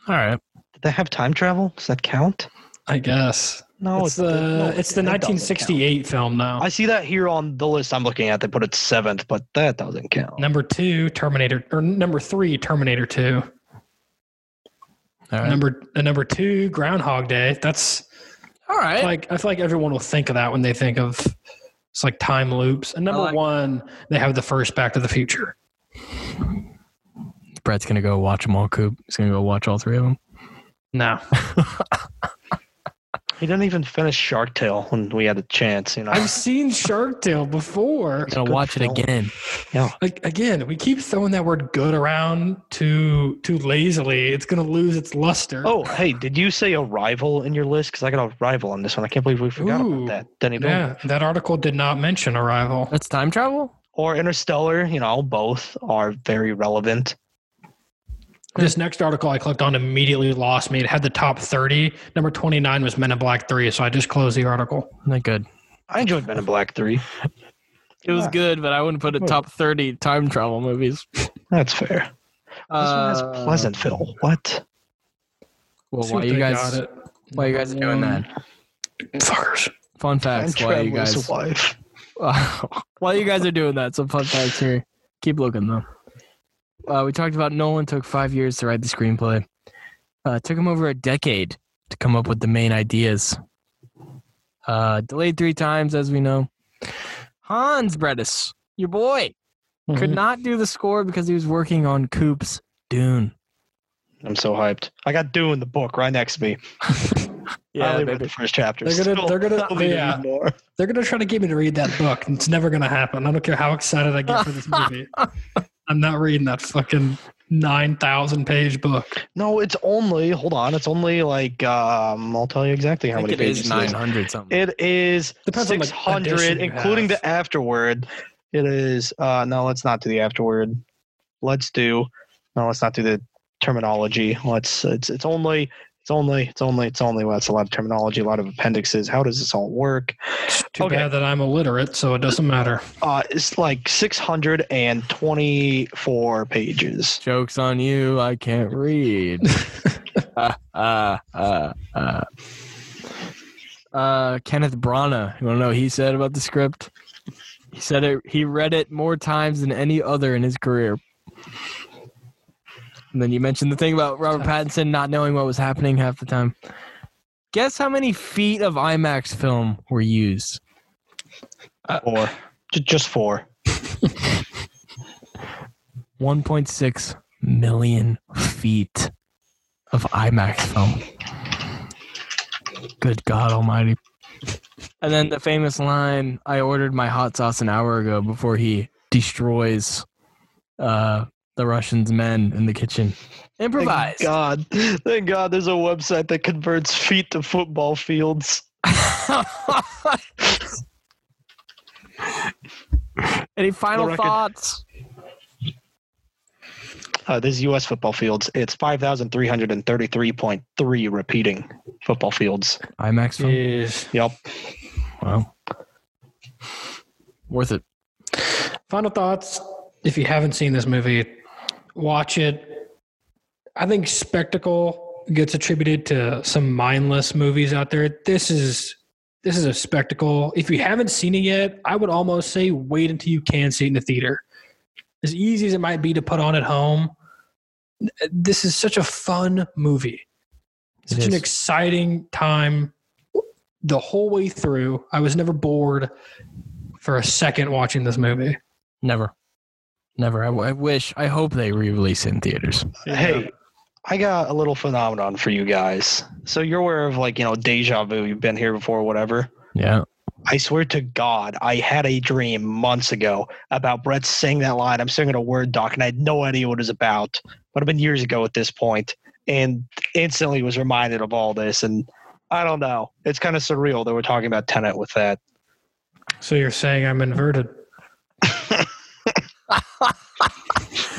Speaker 2: All right.
Speaker 4: Did they have time travel? Does that count?
Speaker 3: I guess
Speaker 4: No,
Speaker 3: it's
Speaker 4: it-
Speaker 3: the
Speaker 4: no,
Speaker 3: it's the
Speaker 4: that
Speaker 3: 1968 film now.
Speaker 4: I see that here on the list I'm looking at. They put it seventh, but that doesn't count.
Speaker 3: Number two, Terminator, or number three, Terminator Two.
Speaker 2: All right.
Speaker 3: Number uh, number two, Groundhog Day. That's
Speaker 2: All right.
Speaker 3: like I feel like everyone will think of that when they think of it's like time loops. And number
Speaker 2: like-
Speaker 3: one, they have the first Back to the Future.
Speaker 2: Bret's going to go watch them all, Coop. He's going to go watch all three of them.
Speaker 3: No, [laughs]
Speaker 4: He didn't even finish Shark Tale when we had a chance. You know,
Speaker 3: I've seen Shark Tale before.
Speaker 2: He's going to watch
Speaker 4: film.
Speaker 2: it again.
Speaker 4: yeah.
Speaker 3: Like again, we keep throwing that word "good" around too too lazily. It's gonna lose its luster.
Speaker 4: Oh, hey, did you say Arrival in your list? Because I got Arrival on this one. I can't believe we forgot
Speaker 3: Ooh,
Speaker 4: about that. Denis Villeneuve.
Speaker 3: yeah, that article did not mention Arrival.
Speaker 2: That's time travel?
Speaker 4: Or Interstellar. You know, both are very relevant.
Speaker 3: This next article I clicked on immediately lost me. It had the top 30. Number 29 was Men in Black 3, so I just closed the article.
Speaker 2: Not good.
Speaker 4: I enjoyed Men in Black Three.
Speaker 2: It was
Speaker 4: Yeah.
Speaker 2: good, but I wouldn't put it top 30 time travel movies.
Speaker 4: That's fair. This one
Speaker 2: Uh,
Speaker 4: has Pleasantville. What?
Speaker 2: Well,
Speaker 3: See
Speaker 2: why
Speaker 3: if
Speaker 2: you
Speaker 3: they
Speaker 2: guys
Speaker 3: got it.
Speaker 2: why you guys are doing that?
Speaker 3: Fuckers.
Speaker 2: Fun facts.
Speaker 4: Time
Speaker 2: Why you
Speaker 4: Traveler's
Speaker 2: guys
Speaker 4: Wife. [laughs]
Speaker 2: while you guys are doing that, some fun facts here. Keep looking though. Uh, we talked about Nolan took five years to write the screenplay. Uh, took him over a decade to come up with the main ideas. Uh, delayed three times, as we know. Hans Bredis, your boy, could
Speaker 3: Mhm.
Speaker 2: not do the score because he was working on Coop's Dune.
Speaker 4: I'm so hyped. I got Dune, the book, right next to me. [laughs] I only read the first chapter.
Speaker 3: They're gonna-
Speaker 4: Still-
Speaker 3: they're gonna-
Speaker 4: still
Speaker 3: yeah.
Speaker 4: more.
Speaker 3: They're gonna try to get me to read that book, and it's never gonna happen. I don't care how excited I get for this [laughs] movie. I'm not reading that fucking nine thousand page book.
Speaker 4: No, it's only. Hold on. It's only like. Um, I'll tell you exactly how
Speaker 2: I think
Speaker 4: many
Speaker 2: it
Speaker 4: pages.
Speaker 2: It is 900 something.
Speaker 4: It is
Speaker 3: Depends 600,
Speaker 4: including
Speaker 3: have.
Speaker 4: the afterword. It is. Uh, no, let's not do the afterword. Let's do. No, let's not do the terminology. Let's. It's. It's only. It's only. It's only. It's only. Well, that's a lot of terminology, a lot of appendixes. How does this all work?
Speaker 3: It's too
Speaker 4: Okay.
Speaker 3: bad that I'm illiterate, so it doesn't matter.
Speaker 4: Uh, it's like six hundred and twenty-four pages.
Speaker 2: Joke's on you. I can't read. [laughs] uh, uh, uh, uh. Uh, Kenneth Branagh. You want to know what he said about the script? He said it. He read it more times than any other in his career. And then you mentioned the thing about Robert Pattinson not knowing what was happening half the time. Guess how many feet of IMAX film were used?
Speaker 4: Four. Ju- Just four. [laughs]
Speaker 2: 1.6 million feet of IMAX film. Good God Almighty. And then the famous line I ordered my hot sauce an hour ago before he destroys uh, the Russians' men in the kitchen. Improvise.
Speaker 4: Thank God. Thank God there's a website that converts feet to football fields. [laughs]
Speaker 2: Any final
Speaker 4: record-
Speaker 2: thoughts?
Speaker 4: Uh, this is U.S. football fields. It's 5,333.3 repeating football fields.
Speaker 2: IMAX film?
Speaker 3: Is
Speaker 4: Yep.
Speaker 2: Wow. Worth it.
Speaker 3: final thoughts. If you haven't seen this movie, watch it. I think spectacle gets attributed to some mindless movies out there. This is this is a spectacle. If you haven't seen it yet, I would almost say wait until you can see it in the theater. As easy as it might be to put on at home, this is such a fun movie. Such an exciting time the whole way through. I was never bored for a second watching this movie.
Speaker 2: Never. Never. I, I wish, I hope they re release it in theaters.
Speaker 4: Hey, I got a little phenomenon for you guys. So you're aware of like, you know, deja vu. You've been here before, whatever.
Speaker 2: Yeah.
Speaker 4: I swear to God, I had a dream months ago about Bret saying that line. I'm singing a Word doc and I had no idea what it was about. But it would have been years ago at this point, And instantly was reminded of all this. And I don't know. It's kind of surreal that we're talking about Tenet with that.
Speaker 3: So you're saying I'm inverted?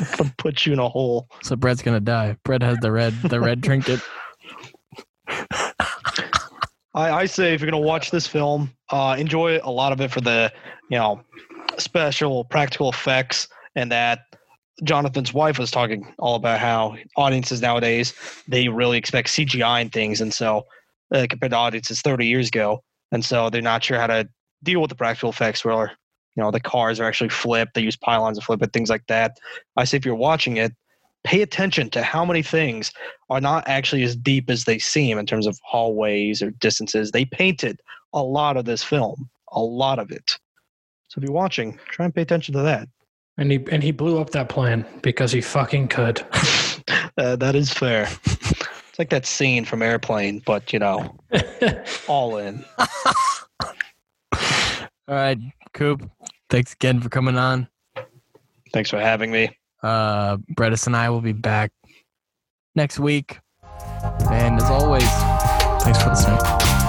Speaker 3: [laughs]
Speaker 4: Put you in a hole.
Speaker 2: So Bret's gonna die. Brett has the red the red trinket. [laughs]
Speaker 4: I, I say if you're gonna watch this film, uh, enjoy a lot of it for the, you know, special practical effects and that. Jonathan's wife was talking all about how audiences nowadays they really expect CGI and things, and so uh, compared to audiences 30 years ago, and so they're not sure how to deal with the practical effects where you know the cars are actually flipped, they use pylons to flip it, things like that. I say if you're watching it, pay attention to how many things are not actually as deep as they seem in terms of hallways or distances. They painted a lot of this film, a lot of it. So if you're watching, try and pay attention to that.
Speaker 3: And he and he blew up that plane because he fucking could. [laughs]
Speaker 4: Uh, that is fair. It's like that scene from Airplane, but you know, [laughs] all in. [laughs]
Speaker 2: All right, Coop. Thanks again for coming on.
Speaker 4: Thanks for having me.
Speaker 2: Uh Brettis and I will be back next week. And as always, thanks for listening.